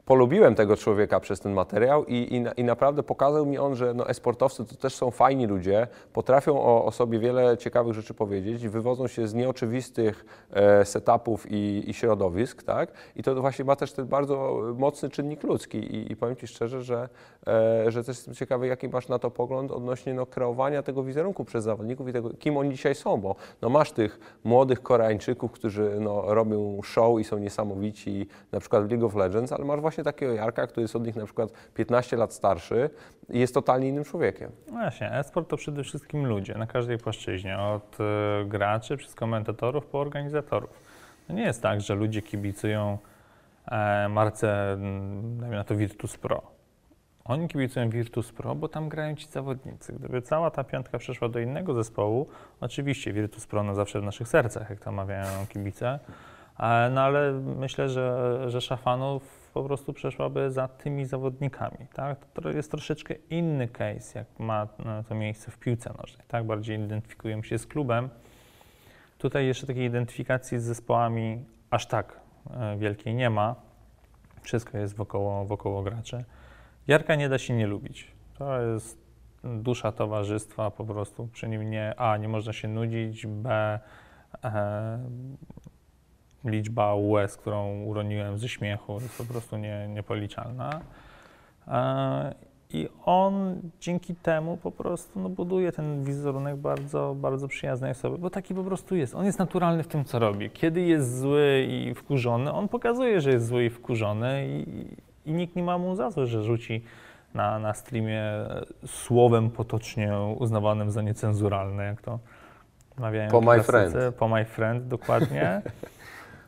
polubiłem tego człowieka przez ten materiał i, i, i naprawdę pokazał mi on, że no, e-sportowcy to też są fajni ludzie, potrafią o, o sobie wiele ciekawych rzeczy powiedzieć, wywodzą się z nieoczywistych e, setupów i, i środowisk, tak? I to właśnie ma też ten bardzo mocny czynnik ludzki i, i powiem Ci szczerze, że, e, że też jestem ciekawy, jaki masz na to pogląd odnośnie no, kreowania tego wizerunku przez zawodników i tego, kim oni dzisiaj są, bo no, masz tych młodych Koreańczyków, którzy no, robią show i są niesamowici, na przykład w League of Legends, ale masz właśnie takiego Jarka, który jest od nich na przykład 15 lat starszy i jest totalnie innym człowiekiem. No właśnie, e-sport to przede wszystkim ludzie na każdej płaszczyźnie, od y, graczy przez komentatorów po organizatorów. To nie jest tak, że ludzie kibicują e, marce, dajmy na to Virtus Pro. Oni kibicują Virtus Pro, bo tam grają ci zawodnicy. Gdyby cała ta piątka przeszła do innego zespołu, oczywiście Virtus Pro no zawsze w naszych sercach, jak to mawiają kibice, e, no ale myślę, że, że szafanów po prostu przeszłaby za tymi zawodnikami. Tak? To jest troszeczkę inny case, jak ma no, to miejsce w piłce nożnej. Tak? Bardziej identyfikujemy się z klubem. Tutaj jeszcze takiej identyfikacji z zespołami aż tak e, wielkiej nie ma. Wszystko jest wokoło, wokoło graczy. Jarka nie da się nie lubić. To jest dusza towarzystwa, po prostu przy nim nie, a, nie można się nudzić, b, e, liczba łez, którą uroniłem ze śmiechu, jest po prostu nie, niepoliczalna. E, I on dzięki temu po prostu no, buduje ten wizerunek bardzo, bardzo przyjaznej osoby, bo taki po prostu jest. On jest naturalny w tym, co robi. Kiedy jest zły i wkurzony, on pokazuje, że jest zły i wkurzony i, i nikt nie ma mu za złe, że rzuci na, na streamie słowem potocznie uznawanym za niecenzuralne, jak to mawiają Po my friend. Po my friend, dokładnie.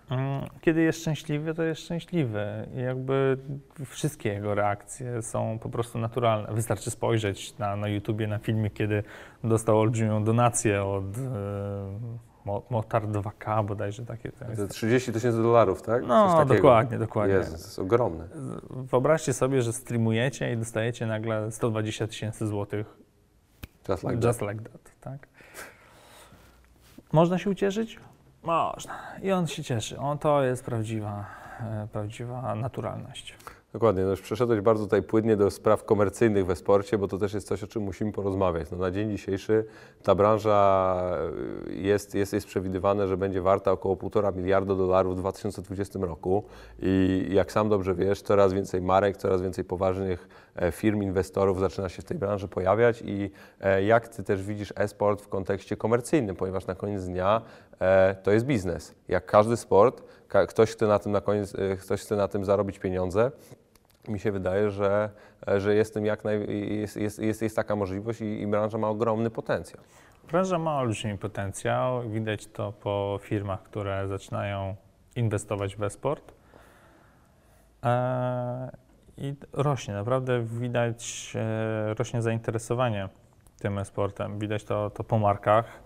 Mm, kiedy jest szczęśliwy, to jest szczęśliwy. I jakby wszystkie jego reakcje są po prostu naturalne. Wystarczy spojrzeć na, na YouTubie na filmie, kiedy dostał olbrzymią donację od e, Motar 2K bodajże takie. To jest... 30 tysięcy dolarów, tak? No, dokładnie, dokładnie. Jest, to jest ogromne. Wyobraźcie sobie, że streamujecie i dostajecie nagle 120 tysięcy złotych. Just like Just that. like that, tak? Można się ucieszyć? Można. I on się cieszy. On to jest prawdziwa, e, prawdziwa naturalność. Dokładnie, no już przeszedłeś bardzo tutaj płynnie do spraw komercyjnych we sporcie, bo to też jest coś, o czym musimy porozmawiać. No, na dzień dzisiejszy ta branża y, jest, jest, jest przewidywane, że będzie warta około 1,5 miliarda dolarów w 2020 roku i jak sam dobrze wiesz, coraz więcej marek, coraz więcej poważnych e, firm, inwestorów zaczyna się w tej branży pojawiać i e, jak Ty też widzisz e-sport w kontekście komercyjnym, ponieważ na koniec dnia e, to jest biznes. Jak każdy sport, ktoś chce na tym na koniec, ktoś chce na tym zarobić pieniądze, mi się wydaje, że, że jest, tym jak naj, jest, jest, jest, jest taka możliwość i, i branża ma ogromny potencjał. Branża ma olbrzymi potencjał. Widać to po firmach, które zaczynają inwestować w e-sport. Eee, I rośnie, naprawdę widać, e, rośnie zainteresowanie tym e-sportem. Widać to, to po markach.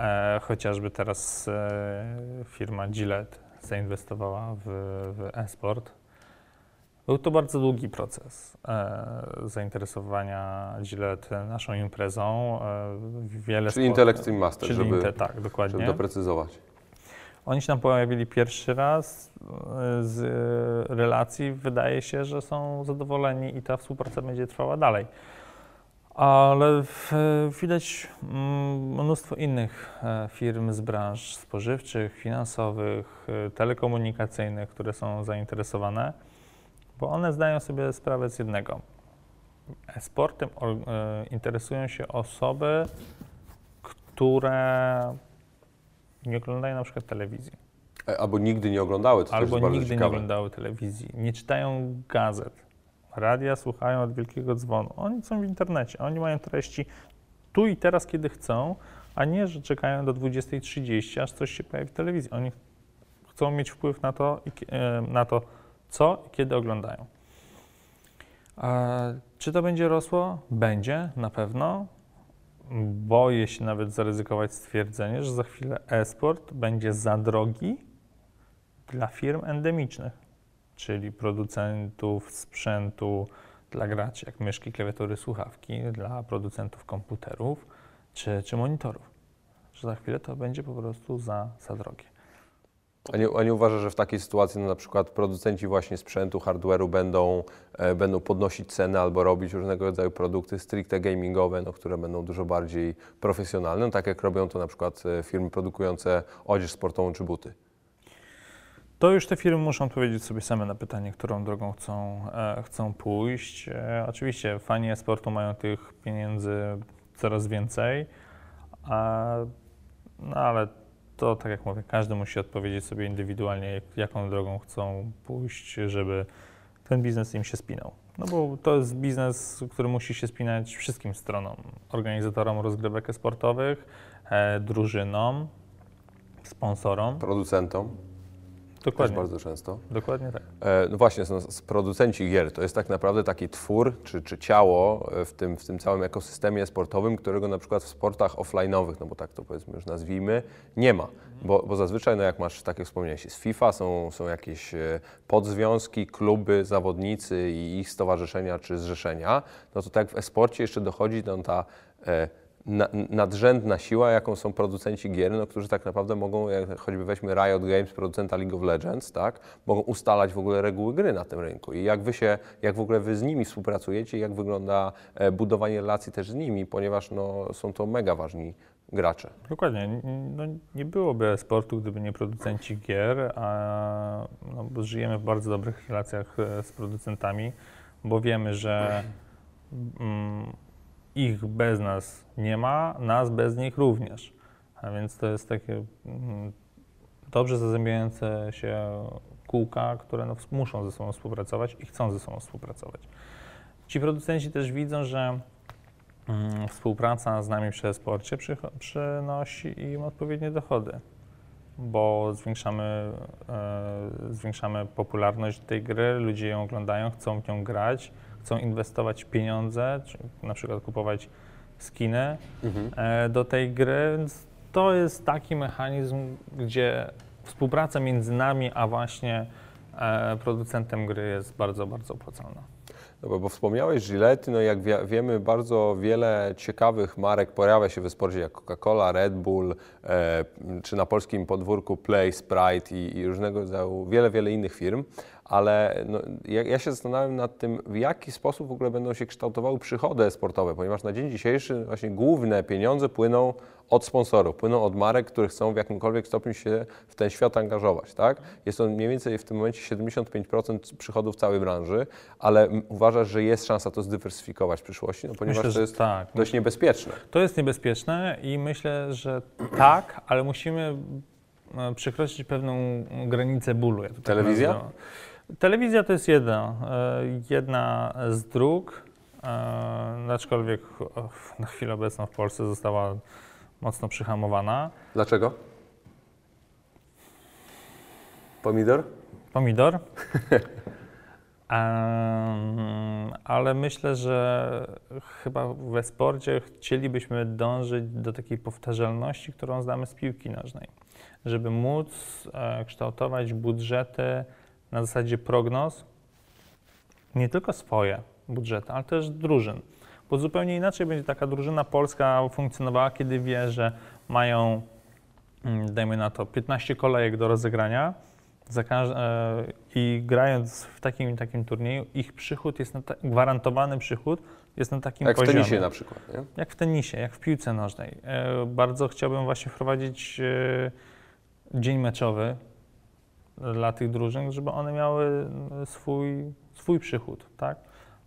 E, chociażby teraz e, firma Gillette zainwestowała w, w e-sport. Był to bardzo długi proces e, zainteresowania Gillette naszą imprezą. E, wiele Czyli sport- Intel Extreme Master, Czyli żeby, tak, żeby dokładnie. doprecyzować. Oni się tam pojawili pierwszy raz. e, Z e, relacji wydaje się, że są zadowoleni i ta współpraca będzie trwała dalej. Ale widać mm, mnóstwo innych e, firm z branż spożywczych, finansowych, e, telekomunikacyjnych, które są zainteresowane, bo one zdają sobie sprawę z jednego. E-sportem or- e, interesują się osoby, które nie oglądają na przykład telewizji. Albo nigdy nie oglądały, to Albo nigdy nie ciekawe. oglądały telewizji, nie czytają gazet, radia słuchają od wielkiego dzwonu. Oni są w internecie, oni mają treści tu i teraz, kiedy chcą, a nie, że czekają do 20.30, aż coś się pojawi w telewizji. Oni chcą mieć wpływ na to, e, na to co i kiedy oglądają. E, Czy to będzie rosło? Będzie, na pewno. Boję się nawet zaryzykować stwierdzenie, że za chwilę e-sport będzie za drogi dla firm endemicznych, czyli producentów sprzętu dla graczy, jak myszki, klawiatury, słuchawki, dla producentów komputerów czy, czy monitorów. Że za chwilę to będzie po prostu za, za drogie. A nie, a nie uważasz, że w takiej sytuacji no, na przykład producenci właśnie sprzętu, hardware'u będą, e, będą podnosić ceny albo robić różnego rodzaju produkty stricte gamingowe, no, które będą dużo bardziej profesjonalne, no, tak jak robią to na przykład e, firmy produkujące odzież sportową czy buty? To już te firmy muszą odpowiedzieć sobie same na pytanie, którą drogą chcą, e, chcą pójść. E, oczywiście fani e-sportu mają tych pieniędzy coraz więcej, a, no ale to, tak jak mówię, każdy musi odpowiedzieć sobie indywidualnie, jak, jaką drogą chcą pójść, żeby ten biznes im się spinał. No bo to jest biznes, który musi się spinać wszystkim stronom. Organizatorom rozgrywek sportowych, e, drużynom, sponsorom. Producentom też Dokładnie, bardzo często. dokładnie tak. E, No właśnie, są producenci gier to jest tak naprawdę taki twór czy, czy ciało e, w tym, w tym całym ekosystemie sportowym, którego na przykład w sportach offline'owych, no bo tak to powiedzmy już nazwijmy, nie ma. Bo, bo zazwyczaj, no jak masz, tak jak wspomniałeś, jest FIFA, są, są jakieś e, podzwiązki, kluby, zawodnicy i ich stowarzyszenia czy zrzeszenia, no to tak w e-sporcie jeszcze dochodzi no, ta e, na, nadrzędna siła, jaką są producenci gier, no, którzy tak naprawdę mogą, jak choćby weźmy Riot Games, producenta League of Legends, tak, mogą ustalać w ogóle reguły gry na tym rynku. I jak wy się, jak w ogóle wy z nimi współpracujecie, jak wygląda e, budowanie relacji też z nimi, ponieważ no, są to mega ważni gracze. Dokładnie. No, nie byłoby sportu, gdyby nie producenci gier, a no, żyjemy w bardzo dobrych relacjach e, z producentami, bo wiemy, że mm, ich bez nas nie ma, nas bez nich również. A więc to jest takie mm, dobrze zazębiające się kółka, które no, muszą ze sobą współpracować i chcą ze sobą współpracować. Ci producenci też widzą, że Mm, Współpraca z nami przy e-sporcie przycho- przynosi im odpowiednie dochody, bo zwiększamy, e, zwiększamy popularność tej gry, ludzie ją oglądają, chcą w nią grać, chcą inwestować pieniądze, czy na przykład kupować skiny e, do tej gry, więc to jest taki mechanizm, gdzie współpraca między nami a właśnie e, producentem gry jest bardzo, bardzo opłacalna. No bo, bo wspomniałeś Gillette, no jak wie, wiemy, bardzo wiele ciekawych marek pojawia się w sporcie, jak Coca-Cola, Red Bull, e, czy na polskim podwórku Play, Sprite i, i różnego rodzaju, wiele, wiele innych firm, ale no, ja, ja się zastanawiam nad tym, w jaki sposób w ogóle będą się kształtowały przychody sportowe, ponieważ na dzień dzisiejszy właśnie główne pieniądze płyną od sponsorów, płyną od marek, które chcą w jakimkolwiek stopniu się w ten świat angażować, tak? Jest to mniej więcej w tym momencie 75% przychodów całej branży, ale uważasz, że jest szansa to zdywersyfikować w przyszłości, no ponieważ Myślę, to jest tak. dość niebezpieczne. To jest niebezpieczne i myślę, że tak, ale musimy e, przekroczyć pewną granicę bólu. Ja tak Telewizja? nazywam. Telewizja to jest jedna, e, jedna z dróg, e, aczkolwiek na chwilę obecną w Polsce została mocno przyhamowana. Dlaczego? Pomidor? Pomidor. Ale myślę, że chyba we sporcie chcielibyśmy dążyć do takiej powtarzalności, którą znamy z piłki nożnej, żeby móc e, kształtować budżety na zasadzie prognoz, nie tylko swoje budżety, ale też drużyn. Bo zupełnie inaczej będzie taka drużyna polska funkcjonowała, kiedy wie, że mają, mm, dajmy na to, 15 kolejek do rozegrania e, i grając w takim takim turnieju, ich przychód jest gwarantowany przychód jest na takim Jak w poziomie. tenisie na przykład, nie? Jak w tenisie, jak w piłce nożnej. E, Bardzo chciałbym właśnie wprowadzić e, dzień meczowy dla tych drużyn, żeby one miały e, swój, swój przychód, tak?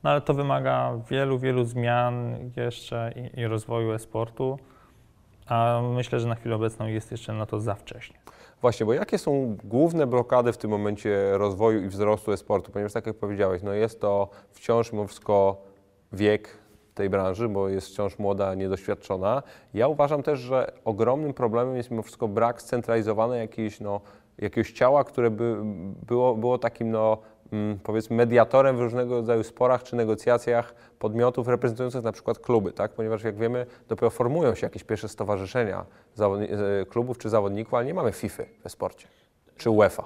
No ale to wymaga wielu, wielu zmian jeszcze i, i rozwoju e-sportu, a myślę, że na chwilę obecną jest jeszcze na to za wcześnie. Właśnie, bo jakie są główne blokady w tym momencie rozwoju i wzrostu e-sportu? Ponieważ tak jak powiedziałeś, no jest to wciąż mimo wiek tej branży, bo jest wciąż młoda, niedoświadczona. Ja uważam też, że ogromnym problemem jest mimo wszystko brak scentralizowanej jakiejś, no, jakiegoś ciała, które by było, było takim, no, mm, powiedzmy, mediatorem w różnego rodzaju sporach czy negocjacjach podmiotów reprezentujących na przykład kluby, tak? Ponieważ jak wiemy, dopiero formują się jakieś pierwsze stowarzyszenia e, klubów czy zawodników, ale nie mamy FIFA we sporcie, czy UEFA.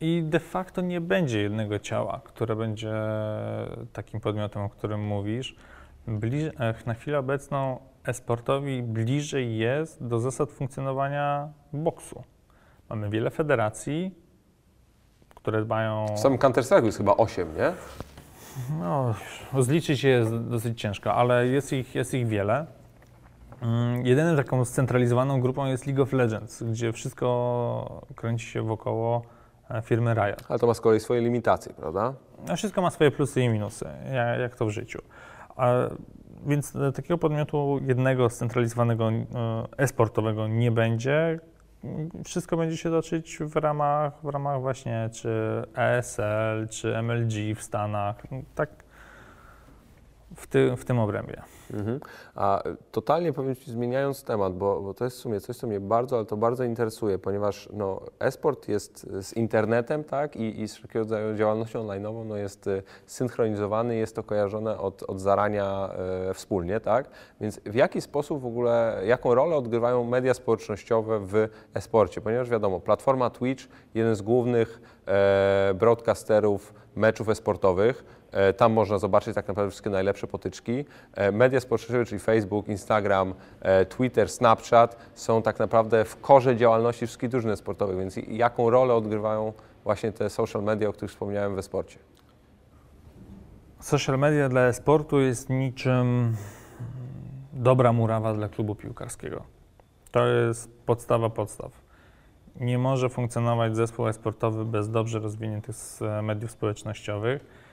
I de facto nie będzie jednego ciała, które będzie takim podmiotem, o którym mówisz. Bliż, na chwilę obecną e-sportowi bliżej jest do zasad funkcjonowania boksu. Mamy wiele federacji, które mają. W samym Counter-Strike jest chyba 8, nie? No, zliczyć je jest dosyć ciężko, ale jest ich, jest ich wiele. Mm, Jedyną taką scentralizowaną grupą jest League of Legends, gdzie wszystko kręci się wokoło e, firmy Riot. Ale to ma z kolei swoje limitacje, prawda? No, wszystko ma swoje plusy i minusy, jak, to w życiu. Więc e, takiego podmiotu jednego scentralizowanego e, e-sportowego nie będzie. Wszystko będzie się toczyć w ramach, w ramach właśnie czy ESL, czy MLG w Stanach. Tak w, ty, w tym obrębie. Mhm. A y, totalnie powiem Ci, zmieniając temat, bo, bo to jest w sumie coś, co mnie bardzo, ale to bardzo interesuje, ponieważ no, e-sport jest y, z internetem, tak, i, i z wszelkiego rodzaju działalnością online'ową, no, jest y, synchronizowany, jest to kojarzone od, od zarania e, wspólnie, tak, więc w jaki sposób w ogóle, jaką rolę odgrywają media społecznościowe w e-sporcie, ponieważ wiadomo, platforma Twitch, jeden z głównych e, broadcasterów meczów e-sportowych, Tam można zobaczyć tak naprawdę wszystkie najlepsze potyczki. E, Media społecznościowe, czyli Facebook, Instagram, e, Twitter, Snapchat są tak naprawdę w korze działalności wszystkich drużyn sportowych, więc jaką rolę odgrywają właśnie te social media, o których wspomniałem we sporcie? Social media dla e-sportu jest niczym dobra murawa dla klubu piłkarskiego. To jest podstawa podstaw. Nie może funkcjonować zespół e-sportowy bez dobrze rozwiniętych mediów społecznościowych.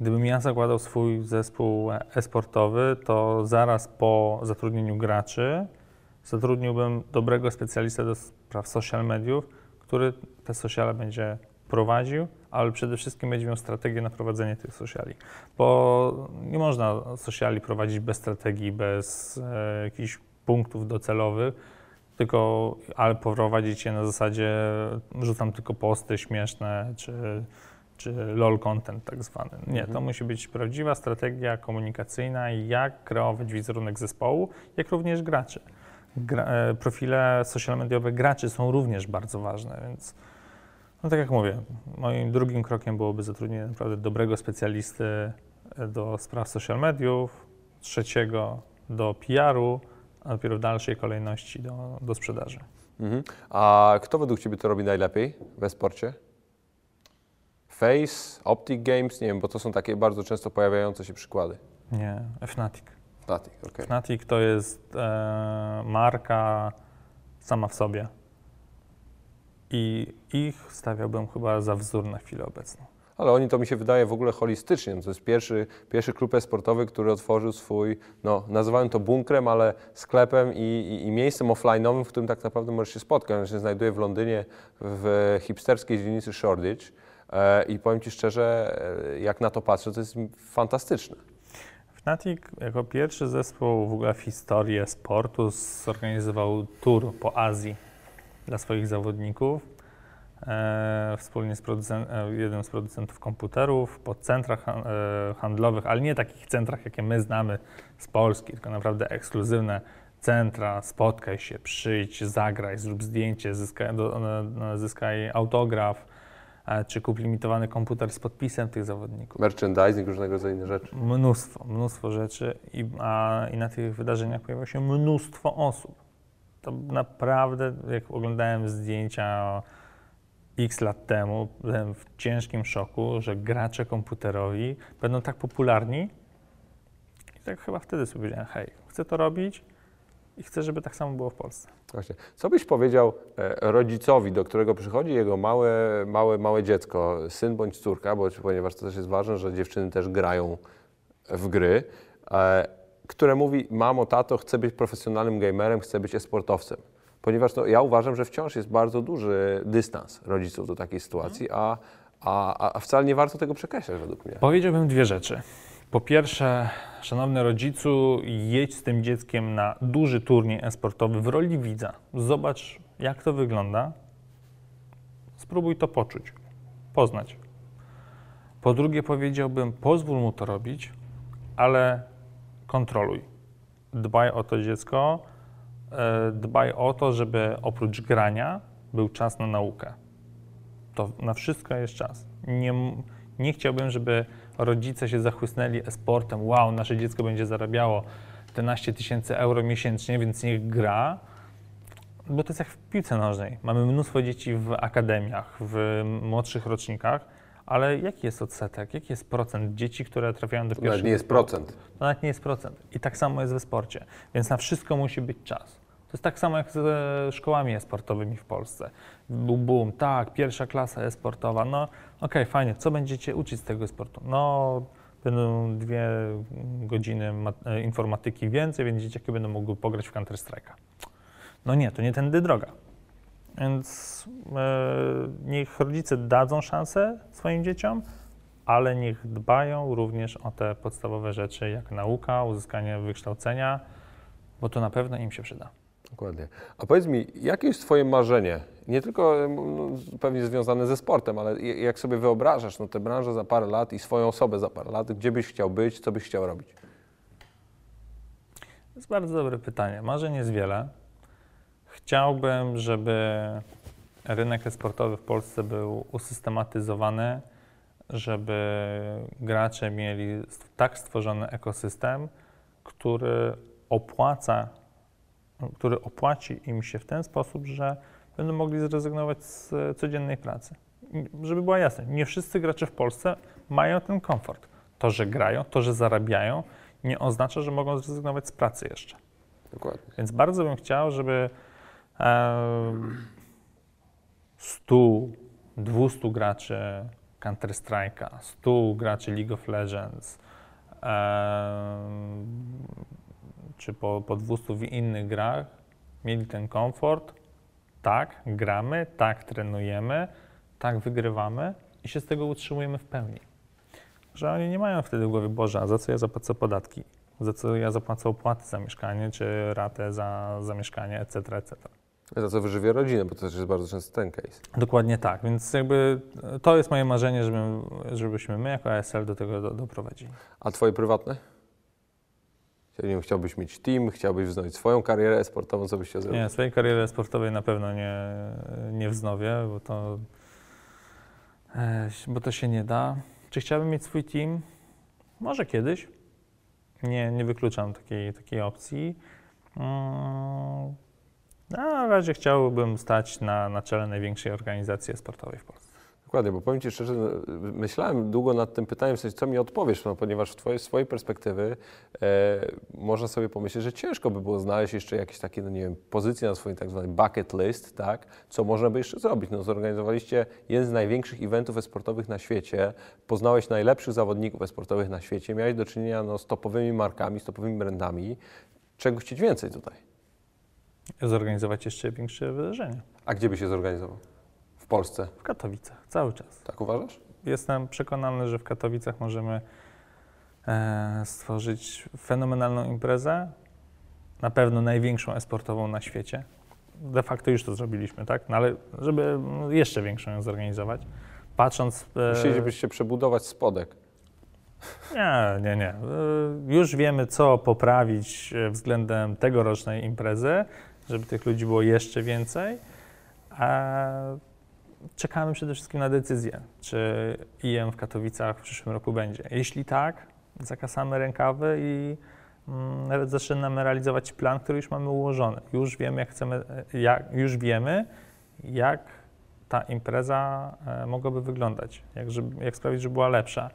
Gdybym ja zakładał swój zespół e-sportowy, to zaraz po zatrudnieniu graczy zatrudniłbym dobrego specjalistę do spraw social mediów, który te sociale będzie prowadził, ale przede wszystkim będzie miał strategię na prowadzenie tych sociali. Bo nie można sociali prowadzić bez strategii, bez e, jakichś punktów docelowych, tylko ale prowadzić je na zasadzie rzucam tylko posty śmieszne, czy, czy lol content tak zwany. Nie, to Mhm. musi być prawdziwa strategia komunikacyjna, jak kreować wizerunek zespołu, jak również graczy. Gra, e, profile social mediowe graczy są również bardzo ważne, więc no tak jak mówię, moim drugim krokiem byłoby zatrudnienie naprawdę dobrego specjalisty e, do spraw social mediów, trzeciego do PR-u, a dopiero w dalszej kolejności do, do sprzedaży. Mhm. A kto według Ciebie to robi najlepiej we sporcie? Face, Optic Games, nie wiem, bo to są takie bardzo często pojawiające się przykłady. Nie, Fnatic. Fnatic, okej. Fnatic to jest e, marka sama w sobie. I ich stawiałbym chyba za wzór na chwilę obecną. Ale oni to mi się wydaje w ogóle holistycznie. To jest pierwszy, pierwszy klub e-sportowy, który otworzył swój, no nazywałem to bunkrem, ale sklepem i, i, i miejscem offline'owym, w którym tak naprawdę możesz się spotkać. On się znajduje w Londynie w hipsterskiej dzielnicy Shoreditch. E, I powiem Ci szczerze, e, jak na to patrzę, to jest fantastyczne. Fnatic jako pierwszy zespół w ogóle w historii sportu zorganizował tour po Azji dla swoich zawodników. e, wspólnie z jednym z producentów komputerów, po centrach han- handlowych, ale nie takich centrach, jakie my znamy z Polski, tylko naprawdę ekskluzywne centra, spotkaj się, przyjdź, zagraj, zrób zdjęcie, zyskaj, zyskaj autograf, czy kup limitowany komputer z podpisem tych zawodników. Merchandising, różnego rodzaju inne rzeczy. Mnóstwo, mnóstwo rzeczy i, a, i na tych wydarzeniach pojawia się mnóstwo osób. To naprawdę, jak oglądałem zdjęcia x lat temu, byłem w ciężkim szoku, że gracze komputerowi będą tak popularni. I tak chyba wtedy sobie powiedziałem, hej, chcę to robić i chcę, żeby tak samo było w Polsce. Właśnie. Co byś powiedział e, rodzicowi, do którego przychodzi jego małe, małe, małe dziecko, syn bądź córka, bo, ponieważ to też jest ważne, że dziewczyny też grają w gry, e, które mówi, mamo, tato, chcę być profesjonalnym gamerem, chcę być e-sportowcem. Ponieważ no, ja uważam, że wciąż jest bardzo duży dystans rodziców do takiej sytuacji, a, a, a wcale nie warto tego przekreślać według mnie. Powiedziałbym dwie rzeczy. Po pierwsze, szanowny rodzicu, jedź z tym dzieckiem na duży turniej e-sportowy w roli widza. Zobacz, jak to wygląda. Spróbuj to poczuć, poznać. Po drugie, powiedziałbym, pozwól mu to robić, ale kontroluj. Dbaj o to dziecko, e, dbaj o to, żeby oprócz grania był czas na naukę. To na wszystko jest czas. Nie, nie chciałbym, żeby rodzice się zachłysnęli e-sportem. Wow, nasze dziecko będzie zarabiało 11 tysięcy euro miesięcznie, więc niech gra. Bo to jest jak w piłce nożnej. Mamy mnóstwo dzieci w akademiach, w młodszych rocznikach, ale jaki jest odsetek, jaki jest procent dzieci, które trafiają do To pierwszego nawet nie jest procent. To nawet nie jest procent. I tak samo jest we sporcie. Więc na wszystko musi być czas. To jest tak samo jak ze szkołami e-sportowymi w Polsce. Bum, bum, tak, pierwsza klasa e-sportowa. No, okej, fajnie. Co będziecie uczyć z tego sportu? No, będą dwie godziny e, informatyki więcej, więc dzieciaki będą mogły pograć w Counter-Strike'a. No nie, to nie tędy droga. Więc e, niech rodzice dadzą szansę swoim dzieciom, ale niech dbają również o te podstawowe rzeczy, jak nauka, uzyskanie wykształcenia, bo to na pewno im się przyda. Dokładnie. A powiedz mi, jakie jest Twoje marzenie? Nie tylko em, no, pewnie związane ze sportem, ale jak sobie wyobrażasz no, tę branżę za parę lat i swoją osobę za parę lat, gdzie byś chciał być, co byś chciał robić? To jest bardzo dobre pytanie. Marzeń jest wiele. Chciałbym, żeby rynek e-sportowy w Polsce był usystematyzowany, żeby gracze mieli tak stworzony ekosystem, który opłaca, który opłaci im się w ten sposób, że będą mogli zrezygnować z e, codziennej pracy. Żeby była jasne, nie wszyscy gracze w Polsce mają ten komfort. To, że grają, to, że zarabiają, nie oznacza, że mogą zrezygnować z pracy jeszcze. Dokładnie. Więc bardzo bym chciał, żeby em, 100, 200 graczy Counter-Strike'a, 100 graczy League of Legends, czy po, po 200 w innych grach mieli ten komfort. Tak, gramy, tak, trenujemy, tak, wygrywamy i się z tego utrzymujemy w pełni. Że oni nie mają wtedy w głowie, Boże, a za co ja zapłacę podatki? Za co ja zapłacę opłaty za mieszkanie, czy ratę za, za mieszkanie, etc., etc. Za co wyżywię rodzinę, bo to też jest bardzo często ten case. Dokładnie tak, więc jakby to jest moje marzenie, żeby, żebyśmy my jako ASL do tego do, doprowadzili. A Twoje prywatne? Chciałbyś mieć team, chciałbyś wznowić swoją karierę sportową, co byś chciał zrobić? Nie, swojej kariery sportowej na pewno nie, nie wznowię, bo to, e, bo to się nie da. Czy chciałbym mieć swój team? Może kiedyś. Nie, nie wykluczam takiej, takiej opcji. Mm, Na razie chciałbym stać na, na czele największej organizacji sportowej w Polsce. Dokładnie, bo powiem Ci szczerze, myślałem długo nad tym pytaniem, w sensie, co mi odpowiesz, no, ponieważ w twojej, z Twojej perspektywy e, można sobie pomyśleć, że ciężko by było znaleźć jeszcze jakieś takie, no nie wiem, pozycje na swoim tak zwanym bucket list, tak, co można by jeszcze zrobić. No, zorganizowaliście jeden z największych eventów e-sportowych na świecie, poznałeś najlepszych zawodników e-sportowych na świecie, miałeś do czynienia no, z topowymi markami, z topowymi brandami. Czego chcieć więcej tutaj? Zorganizować jeszcze większe wydarzenie A gdzie by się zorganizował? W Polsce, w Katowicach cały czas. tak uważasz? Jestem przekonany, że w Katowicach możemy e, stworzyć fenomenalną imprezę, na pewno największą esportową na świecie. de facto już to zrobiliśmy, tak? No ale żeby jeszcze większą ją zorganizować, patrząc... e, Musielibyście przebudować spodek. Nie, nie, nie. E, Już wiemy, co poprawić e, względem tegorocznej imprezy, żeby tych ludzi było jeszcze więcej. A czekamy przede wszystkim na decyzję, czy IM w Katowicach w przyszłym roku będzie. Jeśli tak, zakasamy rękawy i mm, zaczynamy realizować plan, który już mamy ułożony. Już wiemy, jak chcemy, e, jak, już wiemy, jak ta impreza e, mogłaby wyglądać, jak, żeby, jak sprawić, żeby była lepsza.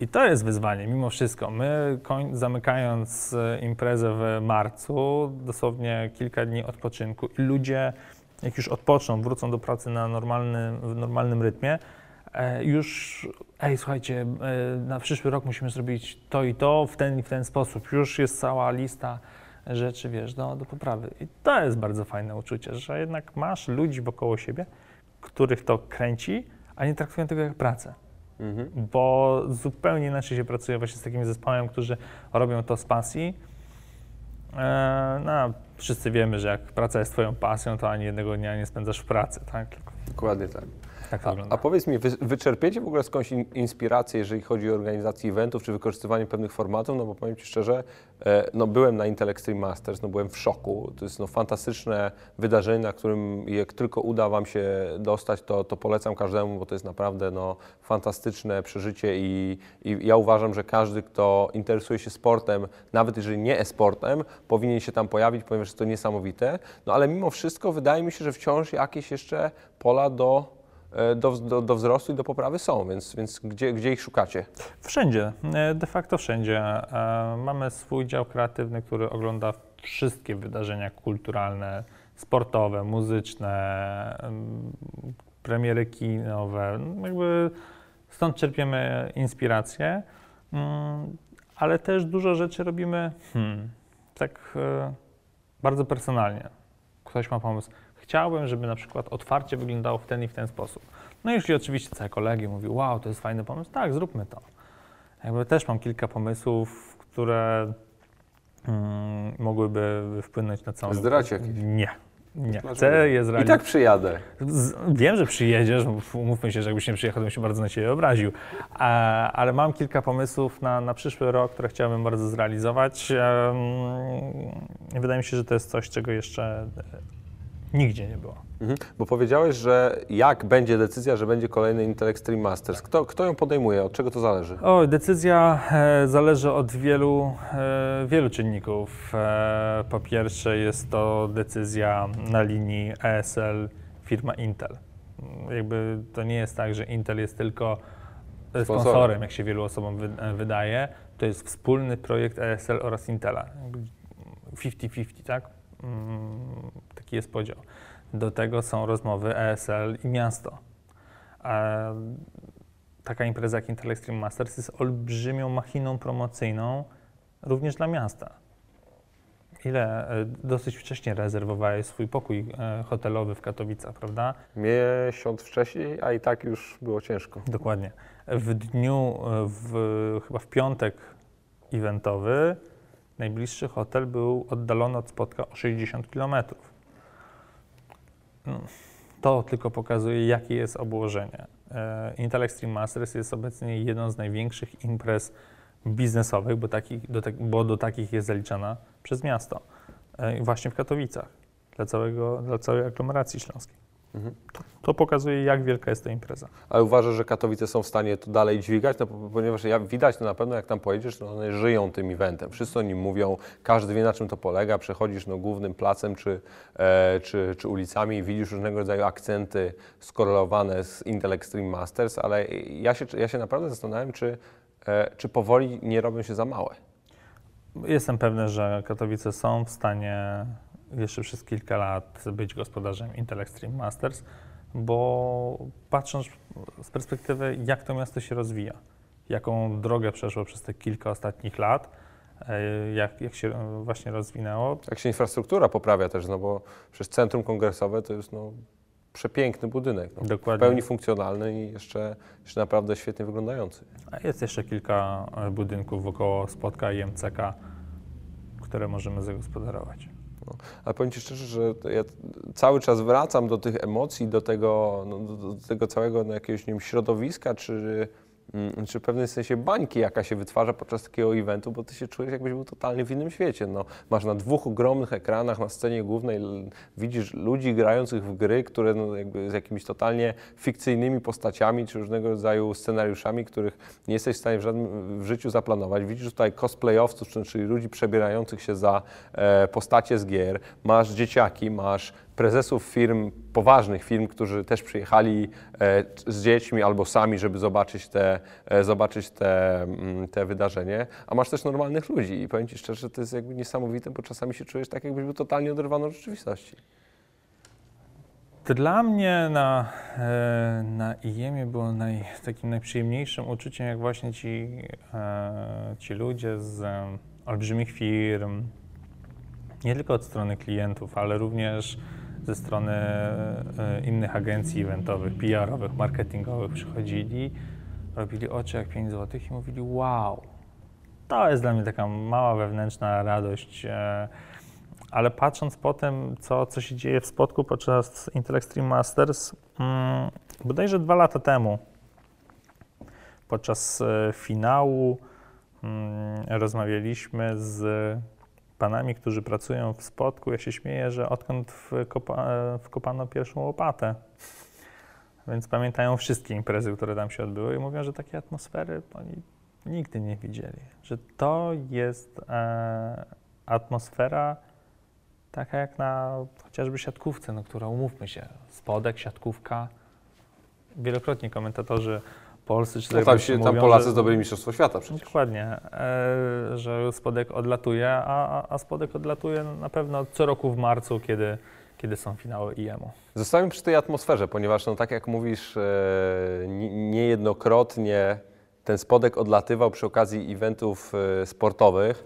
I to jest wyzwanie, mimo wszystko. My koń, zamykając e, imprezę w marcu, dosłownie kilka dni odpoczynku i ludzie, jak już odpoczną, wrócą do pracy na normalnym, w normalnym rytmie, e, już, ej, słuchajcie, e, na przyszły rok musimy zrobić to i to w ten i w ten sposób. Już jest cała lista rzeczy, wiesz, do, do poprawy. I to jest bardzo fajne uczucie, że jednak masz ludzi wokoło siebie, których to kręci, a nie traktują tego jak pracę Mhm. bo zupełnie inaczej się pracuje właśnie z takim zespołem, którzy robią to z pasji. E, no, wszyscy wiemy, że jak praca jest twoją pasją, to ani jednego dnia nie spędzasz w pracy, tak? Dokładnie tak. Tak A, a powiedz mi, wy, wyczerpiecie w ogóle skądś in, inspirację, jeżeli chodzi o organizację eventów, czy wykorzystywanie pewnych formatów? No bo powiem Ci szczerze, e, no byłem na Intel Extreme Masters, no byłem w szoku. To jest no fantastyczne wydarzenie, na którym jak tylko uda Wam się dostać, to, to polecam każdemu, bo to jest naprawdę no, fantastyczne przeżycie i, i ja uważam, że każdy, kto interesuje się sportem, nawet jeżeli nie e-sportem, powinien się tam pojawić, ponieważ jest to niesamowite. No ale mimo wszystko wydaje mi się, że wciąż jakieś jeszcze pola do do, do, do wzrostu i do poprawy są, więc, więc gdzie, gdzie ich szukacie? Wszędzie, e, de facto wszędzie. E, Mamy swój dział kreatywny, który ogląda wszystkie wydarzenia kulturalne, sportowe, muzyczne, em, premiery kinowe. No, Jakby stąd czerpiemy inspirację, Mm, ale też dużo rzeczy robimy hmm, tak e, bardzo personalnie. Ktoś ma pomysł. Chciałbym, żeby na przykład otwarcie wyglądało w ten i w ten sposób. No jeśli oczywiście całe kolegi mówi, wow, to jest fajny pomysł, tak, zróbmy to. Jakby też mam kilka pomysłów, które mm, mogłyby wpłynąć na całą... Zdradź jakieś. Nie, nie. Chcę je I zrealizować. tak przyjadę. Z, wiem, że przyjedziesz, umówmy się, że jakbyś nie przyjechał, to bym się bardzo na Ciebie obraził. A, ale mam kilka pomysłów na, na przyszły rok, które chciałbym bardzo zrealizować. Em, wydaje mi się, że to jest coś, czego jeszcze e, nigdzie nie było. Mhm. Bo powiedziałeś, że jak będzie decyzja, że będzie kolejny Intel Extreme Masters, kto, kto ją podejmuje, od czego to zależy? O, decyzja e, zależy od wielu, e, wielu czynników. E, po pierwsze jest to decyzja na linii ESL firma Intel. Mm, Jakby to nie jest tak, że Intel jest tylko Sponsorem. sponsorem, jak się wielu osobom wy, e, wydaje. To jest wspólny projekt ESL oraz Intela. Jakby 50-50, tak? Taki jest podział. Do tego są rozmowy ESL i miasto. E, taka impreza jak Intel Extreme Masters jest olbrzymią machiną promocyjną również dla miasta. Ile e, dosyć wcześnie rezerwowałeś swój pokój e, hotelowy w Katowicach, prawda? Miesiąc wcześniej, a i tak już było ciężko. Dokładnie. W dniu, e, w, chyba w piątek eventowy, najbliższy hotel był oddalony od spotka o 60 km. To tylko pokazuje, jakie jest obłożenie. E, Intel Extreme Masters jest obecnie jedną z największych imprez biznesowych, bo, do, tak- bo do takich jest zaliczana przez miasto. E, Właśnie w Katowicach, dla, całego, dla całej aglomeracji śląskiej. Mhm. To pokazuje, jak wielka jest to impreza. Ale uważasz, że Katowice są w stanie to dalej dźwigać? No, po- ponieważ ja, widać to na pewno, jak tam pojedziesz, no one żyją tym eventem. Wszyscy o nim mówią, każdy wie na czym to polega. Przechodzisz no, głównym placem czy, e, czy, czy ulicami i widzisz różnego rodzaju akcenty skorelowane z Intel Extreme Masters, ale ja się, ja się naprawdę zastanawiam, czy, e, czy powoli nie robią się za małe. Jestem pewny, że Katowice są w stanie jeszcze przez kilka lat być gospodarzem Intel Extreme Masters, bo patrząc z perspektywy, jak to miasto się rozwija, jaką drogę przeszło przez te kilka ostatnich lat, e, jak, jak się właśnie rozwinęło, Jak się infrastruktura poprawia też, no bo przecież centrum kongresowe to jest no, przepiękny budynek. No, w dokładnie. pełni funkcjonalny i jeszcze, jeszcze naprawdę świetnie wyglądający. A jest jeszcze kilka e, budynków wokoło spotka i MCK, które możemy zagospodarować. No. Ale powiem Ci szczerze, że ja cały czas wracam do tych emocji, do tego, no, do, do tego całego no, jakiegoś nie wiem, środowiska, czy, czy w pewnym sensie bańki, jaka się wytwarza podczas takiego eventu, bo Ty się czujesz jakbyś był totalnie w innym świecie. No, masz na dwóch ogromnych ekranach na scenie głównej, widzisz ludzi grających w gry, które no, jakby z jakimiś totalnie fikcyjnymi postaciami, czy różnego rodzaju scenariuszami, których nie jesteś w stanie w żadnym w życiu zaplanować. Widzisz tutaj cosplayowców, czyli ludzi przebierających się za e, postacie z gier. Masz dzieciaki, masz prezesów firm, poważnych firm, którzy też przyjechali e, z dziećmi albo sami, żeby zobaczyć te, e, zobaczyć te, mm, te wydarzenie, a masz też normalnych ludzi i powiem Ci szczerze, to jest jakby niesamowite, bo czasami się czujesz tak, jakbyś był totalnie oderwany od rzeczywistości. Dla mnie na, e, na IEM-ie było naj, takim najprzyjemniejszym uczuciem, jak właśnie ci, ci ludzie z olbrzymich firm, nie tylko od strony klientów, ale również ze strony e, innych agencji eventowych, PR-owych, marketingowych przychodzili, robili oczy jak 5 zł i mówili wow, to jest dla mnie taka mała wewnętrzna radość. E, ale patrząc po tym, co, co się dzieje w spotku podczas Intel Extreme Masters, mm, bodajże dwa lata temu, podczas e, finału, mm, rozmawialiśmy z panami, którzy pracują w spotku. Ja się śmieję, że odkąd wkopa, wkopano pierwszą łopatę. Więc pamiętają wszystkie imprezy, które tam się odbyły i mówią, że takiej atmosfery oni nigdy nie widzieli. Że to jest e, atmosfera taka jak na chociażby siatkówce, no, która umówmy się, spodek, siatkówka. Wielokrotnie komentatorzy polscy czy No, tam, zagraniczni się, tam mówią, Polacy że- zdobyli Mistrzostwo Świata przecież. Dokładnie, e, że spodek odlatuje, a, a- spodek odlatuje na pewno co roku w marcu, kiedy, kiedy są finały IEM-u. Zostańmy przy tej atmosferze, ponieważ no, tak jak mówisz, e, ni- niejednokrotnie ten spodek odlatywał przy okazji eventów e, sportowych.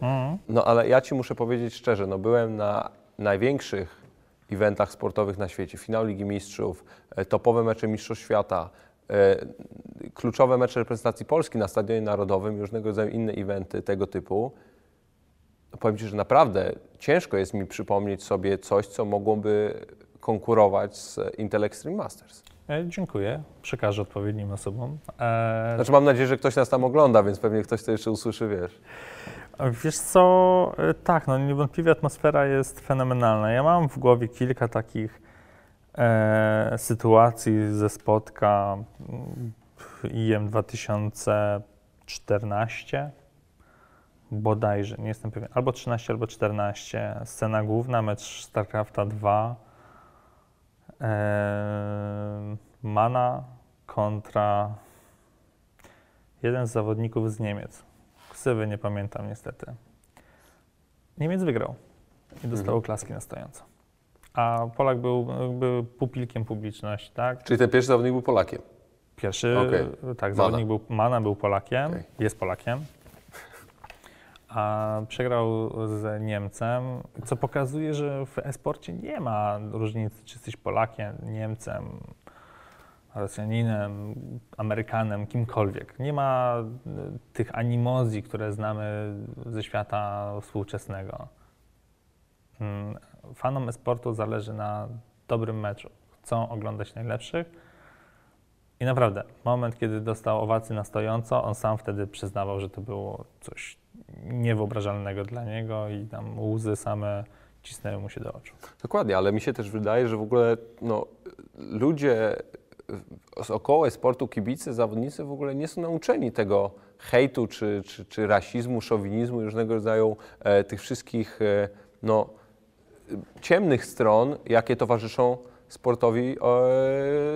No ale ja Ci muszę powiedzieć szczerze, no byłem na największych eventach sportowych na świecie, finał Ligi Mistrzów, e, topowe mecze Mistrzostw Świata, kluczowe mecze reprezentacji Polski na Stadionie Narodowym różnego rodzaju inne eventy tego typu. Powiem Ci, że naprawdę ciężko jest mi przypomnieć sobie coś, co mogłoby konkurować z Intel Extreme Masters. E, dziękuję, przekażę odpowiednim osobom. E, Znaczy mam nadzieję, że ktoś nas tam ogląda, więc pewnie ktoś to jeszcze usłyszy, wiesz. Wiesz co, e, tak, no niewątpliwie atmosfera jest fenomenalna. Ja mam w głowie kilka takich e, sytuacji ze spotka mm, IM 2014, bodajże, nie jestem pewien, albo 13, albo 14. Scena główna, mecz StarCrafta 2. E, Mana kontra jeden z zawodników z Niemiec. Ksywy nie pamiętam niestety. Niemiec wygrał i dostał Mhm. klaski na stojąco. A Polak był, pupilkiem publiczności, tak? Czyli ten pierwszy zawodnik był Polakiem. Pierwszy, Okej. tak, Mana. zawodnik był, Mana był Polakiem, Okej. jest Polakiem, a przegrał z Niemcem, co pokazuje, że w e-sporcie nie ma różnicy, czy jesteś Polakiem, Niemcem, Rosjaninem, Amerykanem, kimkolwiek. Nie ma y, tych animozji, które znamy ze świata współczesnego. Fanom e-sportu zależy na dobrym meczu. Chcą oglądać najlepszych. I naprawdę, moment, kiedy dostał owację na stojąco, on sam wtedy przyznawał, że to było coś niewyobrażalnego dla niego i tam łzy same cisnęły mu się do oczu. Dokładnie, ale mi się też wydaje, że w ogóle no, ludzie z około sportu, kibice, zawodnicy w ogóle nie są nauczeni tego hejtu, czy, czy, czy rasizmu, szowinizmu różnego rodzaju e, tych wszystkich e, no, ciemnych stron, jakie towarzyszą sportowi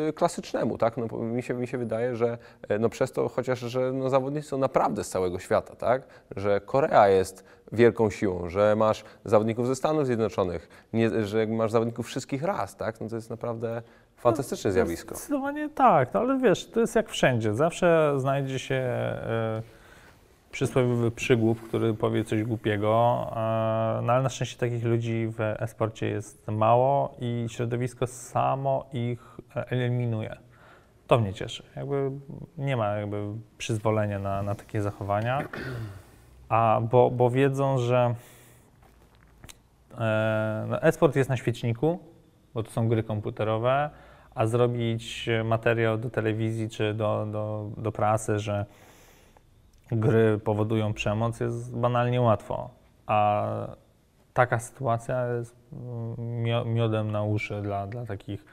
e, klasycznemu, tak? No, mi, się, mi się wydaje, że e, no, przez to chociaż, że no, zawodnicy są naprawdę z całego świata, tak? Że Korea jest wielką siłą, że masz zawodników ze Stanów Zjednoczonych, nie, że masz zawodników wszystkich ras, tak? No, to jest naprawdę fantastyczne zjawisko. Zdecydowanie tak, no ale wiesz, to jest jak wszędzie. Zawsze znajdzie się e, przysłowiowy przygłup, który powie coś głupiego, e, no ale na szczęście takich ludzi w e-sporcie jest mało i środowisko samo ich eliminuje. To mnie cieszy. Jakby nie ma jakby przyzwolenia na, na takie zachowania, a bo, bo wiedzą, że E, no, e-sport jest na świeczniku, bo to są gry komputerowe, a zrobić materiał do telewizji czy do, do, do prasy, że gry powodują przemoc, jest banalnie łatwo. A taka sytuacja jest mm, miodem na uszy dla, dla takich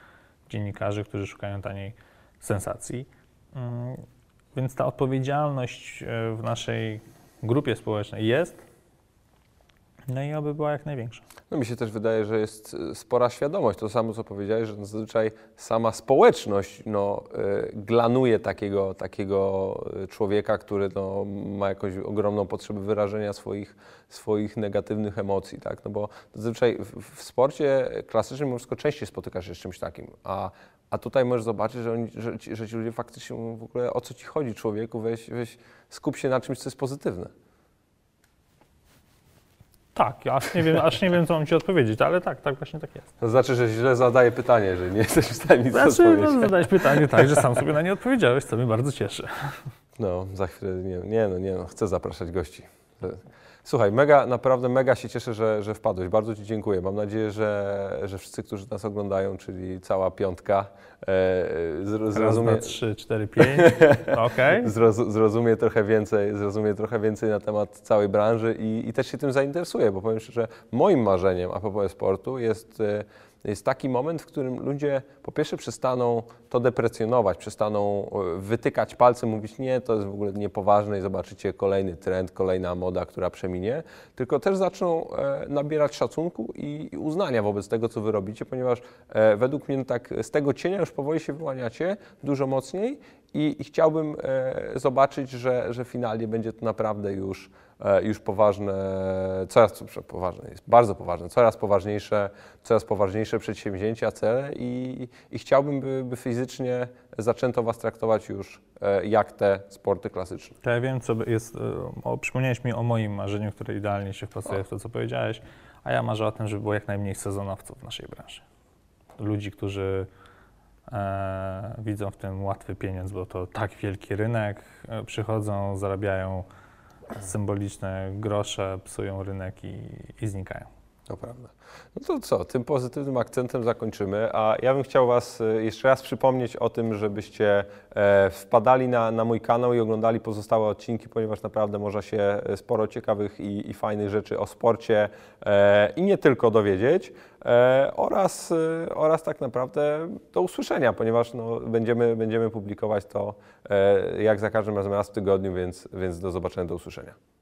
dziennikarzy, którzy szukają taniej sensacji. Mm, więc ta odpowiedzialność e, w naszej grupie społecznej jest, no i aby była jak największa. No mi się też wydaje, że jest e, spora świadomość. To samo, co powiedziałeś, że zazwyczaj sama społeczność no, y, glanuje takiego, takiego człowieka, który no, ma jakąś ogromną potrzebę wyrażenia swoich, swoich negatywnych emocji. Tak? No bo zazwyczaj w, w sporcie klasycznym wszystko częściej spotykasz się z czymś takim, a, a tutaj możesz zobaczyć, że, oni, że, ci, że ci ludzie faktycznie mówią w ogóle o co ci chodzi człowieku, weź, weź skup się na czymś, co jest pozytywne. Tak, ja aż nie wiem, aż nie wiem co mam ci odpowiedzieć, ale tak, tak właśnie tak jest. To znaczy, że źle zadaję pytanie, że nie jesteś w stanie nic znaczy, odpowiedzieć. No, zadałeś pytanie tak, że sam sobie na nie odpowiedziałeś, co mnie bardzo cieszy. No, za chwilę, nie, nie no, nie no, chcę zapraszać gości. Słuchaj, mega, naprawdę mega się cieszę, że, że wpadłeś. Bardzo Ci dziękuję. Mam nadzieję, że, że wszyscy, którzy nas oglądają, czyli cała piątka, e, zrozumie... Raz, dwa, trzy, cztery, pięć. Okay. zrozumie trochę więcej, zrozumie trochę więcej na temat całej branży i, i też się tym zainteresuje, bo powiem szczerze, moim marzeniem a propos sportu jest e, jest taki moment, w którym ludzie po pierwsze przestaną to deprecjonować, przestaną e, wytykać palcem, mówić nie, to jest w ogóle niepoważne i zobaczycie kolejny trend, kolejna moda, która przeminie, tylko też zaczną e, nabierać szacunku i uznania wobec tego, co wy robicie, ponieważ e, według mnie tak z tego cienia już powoli się wyłaniacie dużo mocniej i, chciałbym zobaczyć, że, że finalnie będzie to naprawdę już E, już poważne, coraz poważne, jest bardzo poważne, coraz poważniejsze, coraz poważniejsze przedsięwzięcia, cele i, i chciałbym, by, by fizycznie zaczęto Was traktować już e, jak te sporty klasyczne. To ja wiem, co jest, e, o, przypomniałeś mi o moim marzeniu, które idealnie się wpasuje w to, co powiedziałeś, a ja marzę o tym, żeby było jak najmniej sezonowców w naszej branży. Ludzi, którzy e, widzą w tym łatwy pieniądz, bo to tak wielki rynek, e, przychodzą, zarabiają symboliczne grosze psują rynek i, i znikają. To prawda. No to co, tym pozytywnym akcentem zakończymy, a ja bym chciał Was e, jeszcze raz przypomnieć o tym, żebyście e, wpadali na, na mój kanał i oglądali pozostałe odcinki, ponieważ naprawdę można się e, sporo ciekawych i, i fajnych rzeczy o sporcie i nie tylko dowiedzieć oraz, oraz tak naprawdę do usłyszenia, ponieważ no, będziemy, będziemy publikować to jak za każdym razem raz w tygodniu, więc, więc do zobaczenia, do usłyszenia.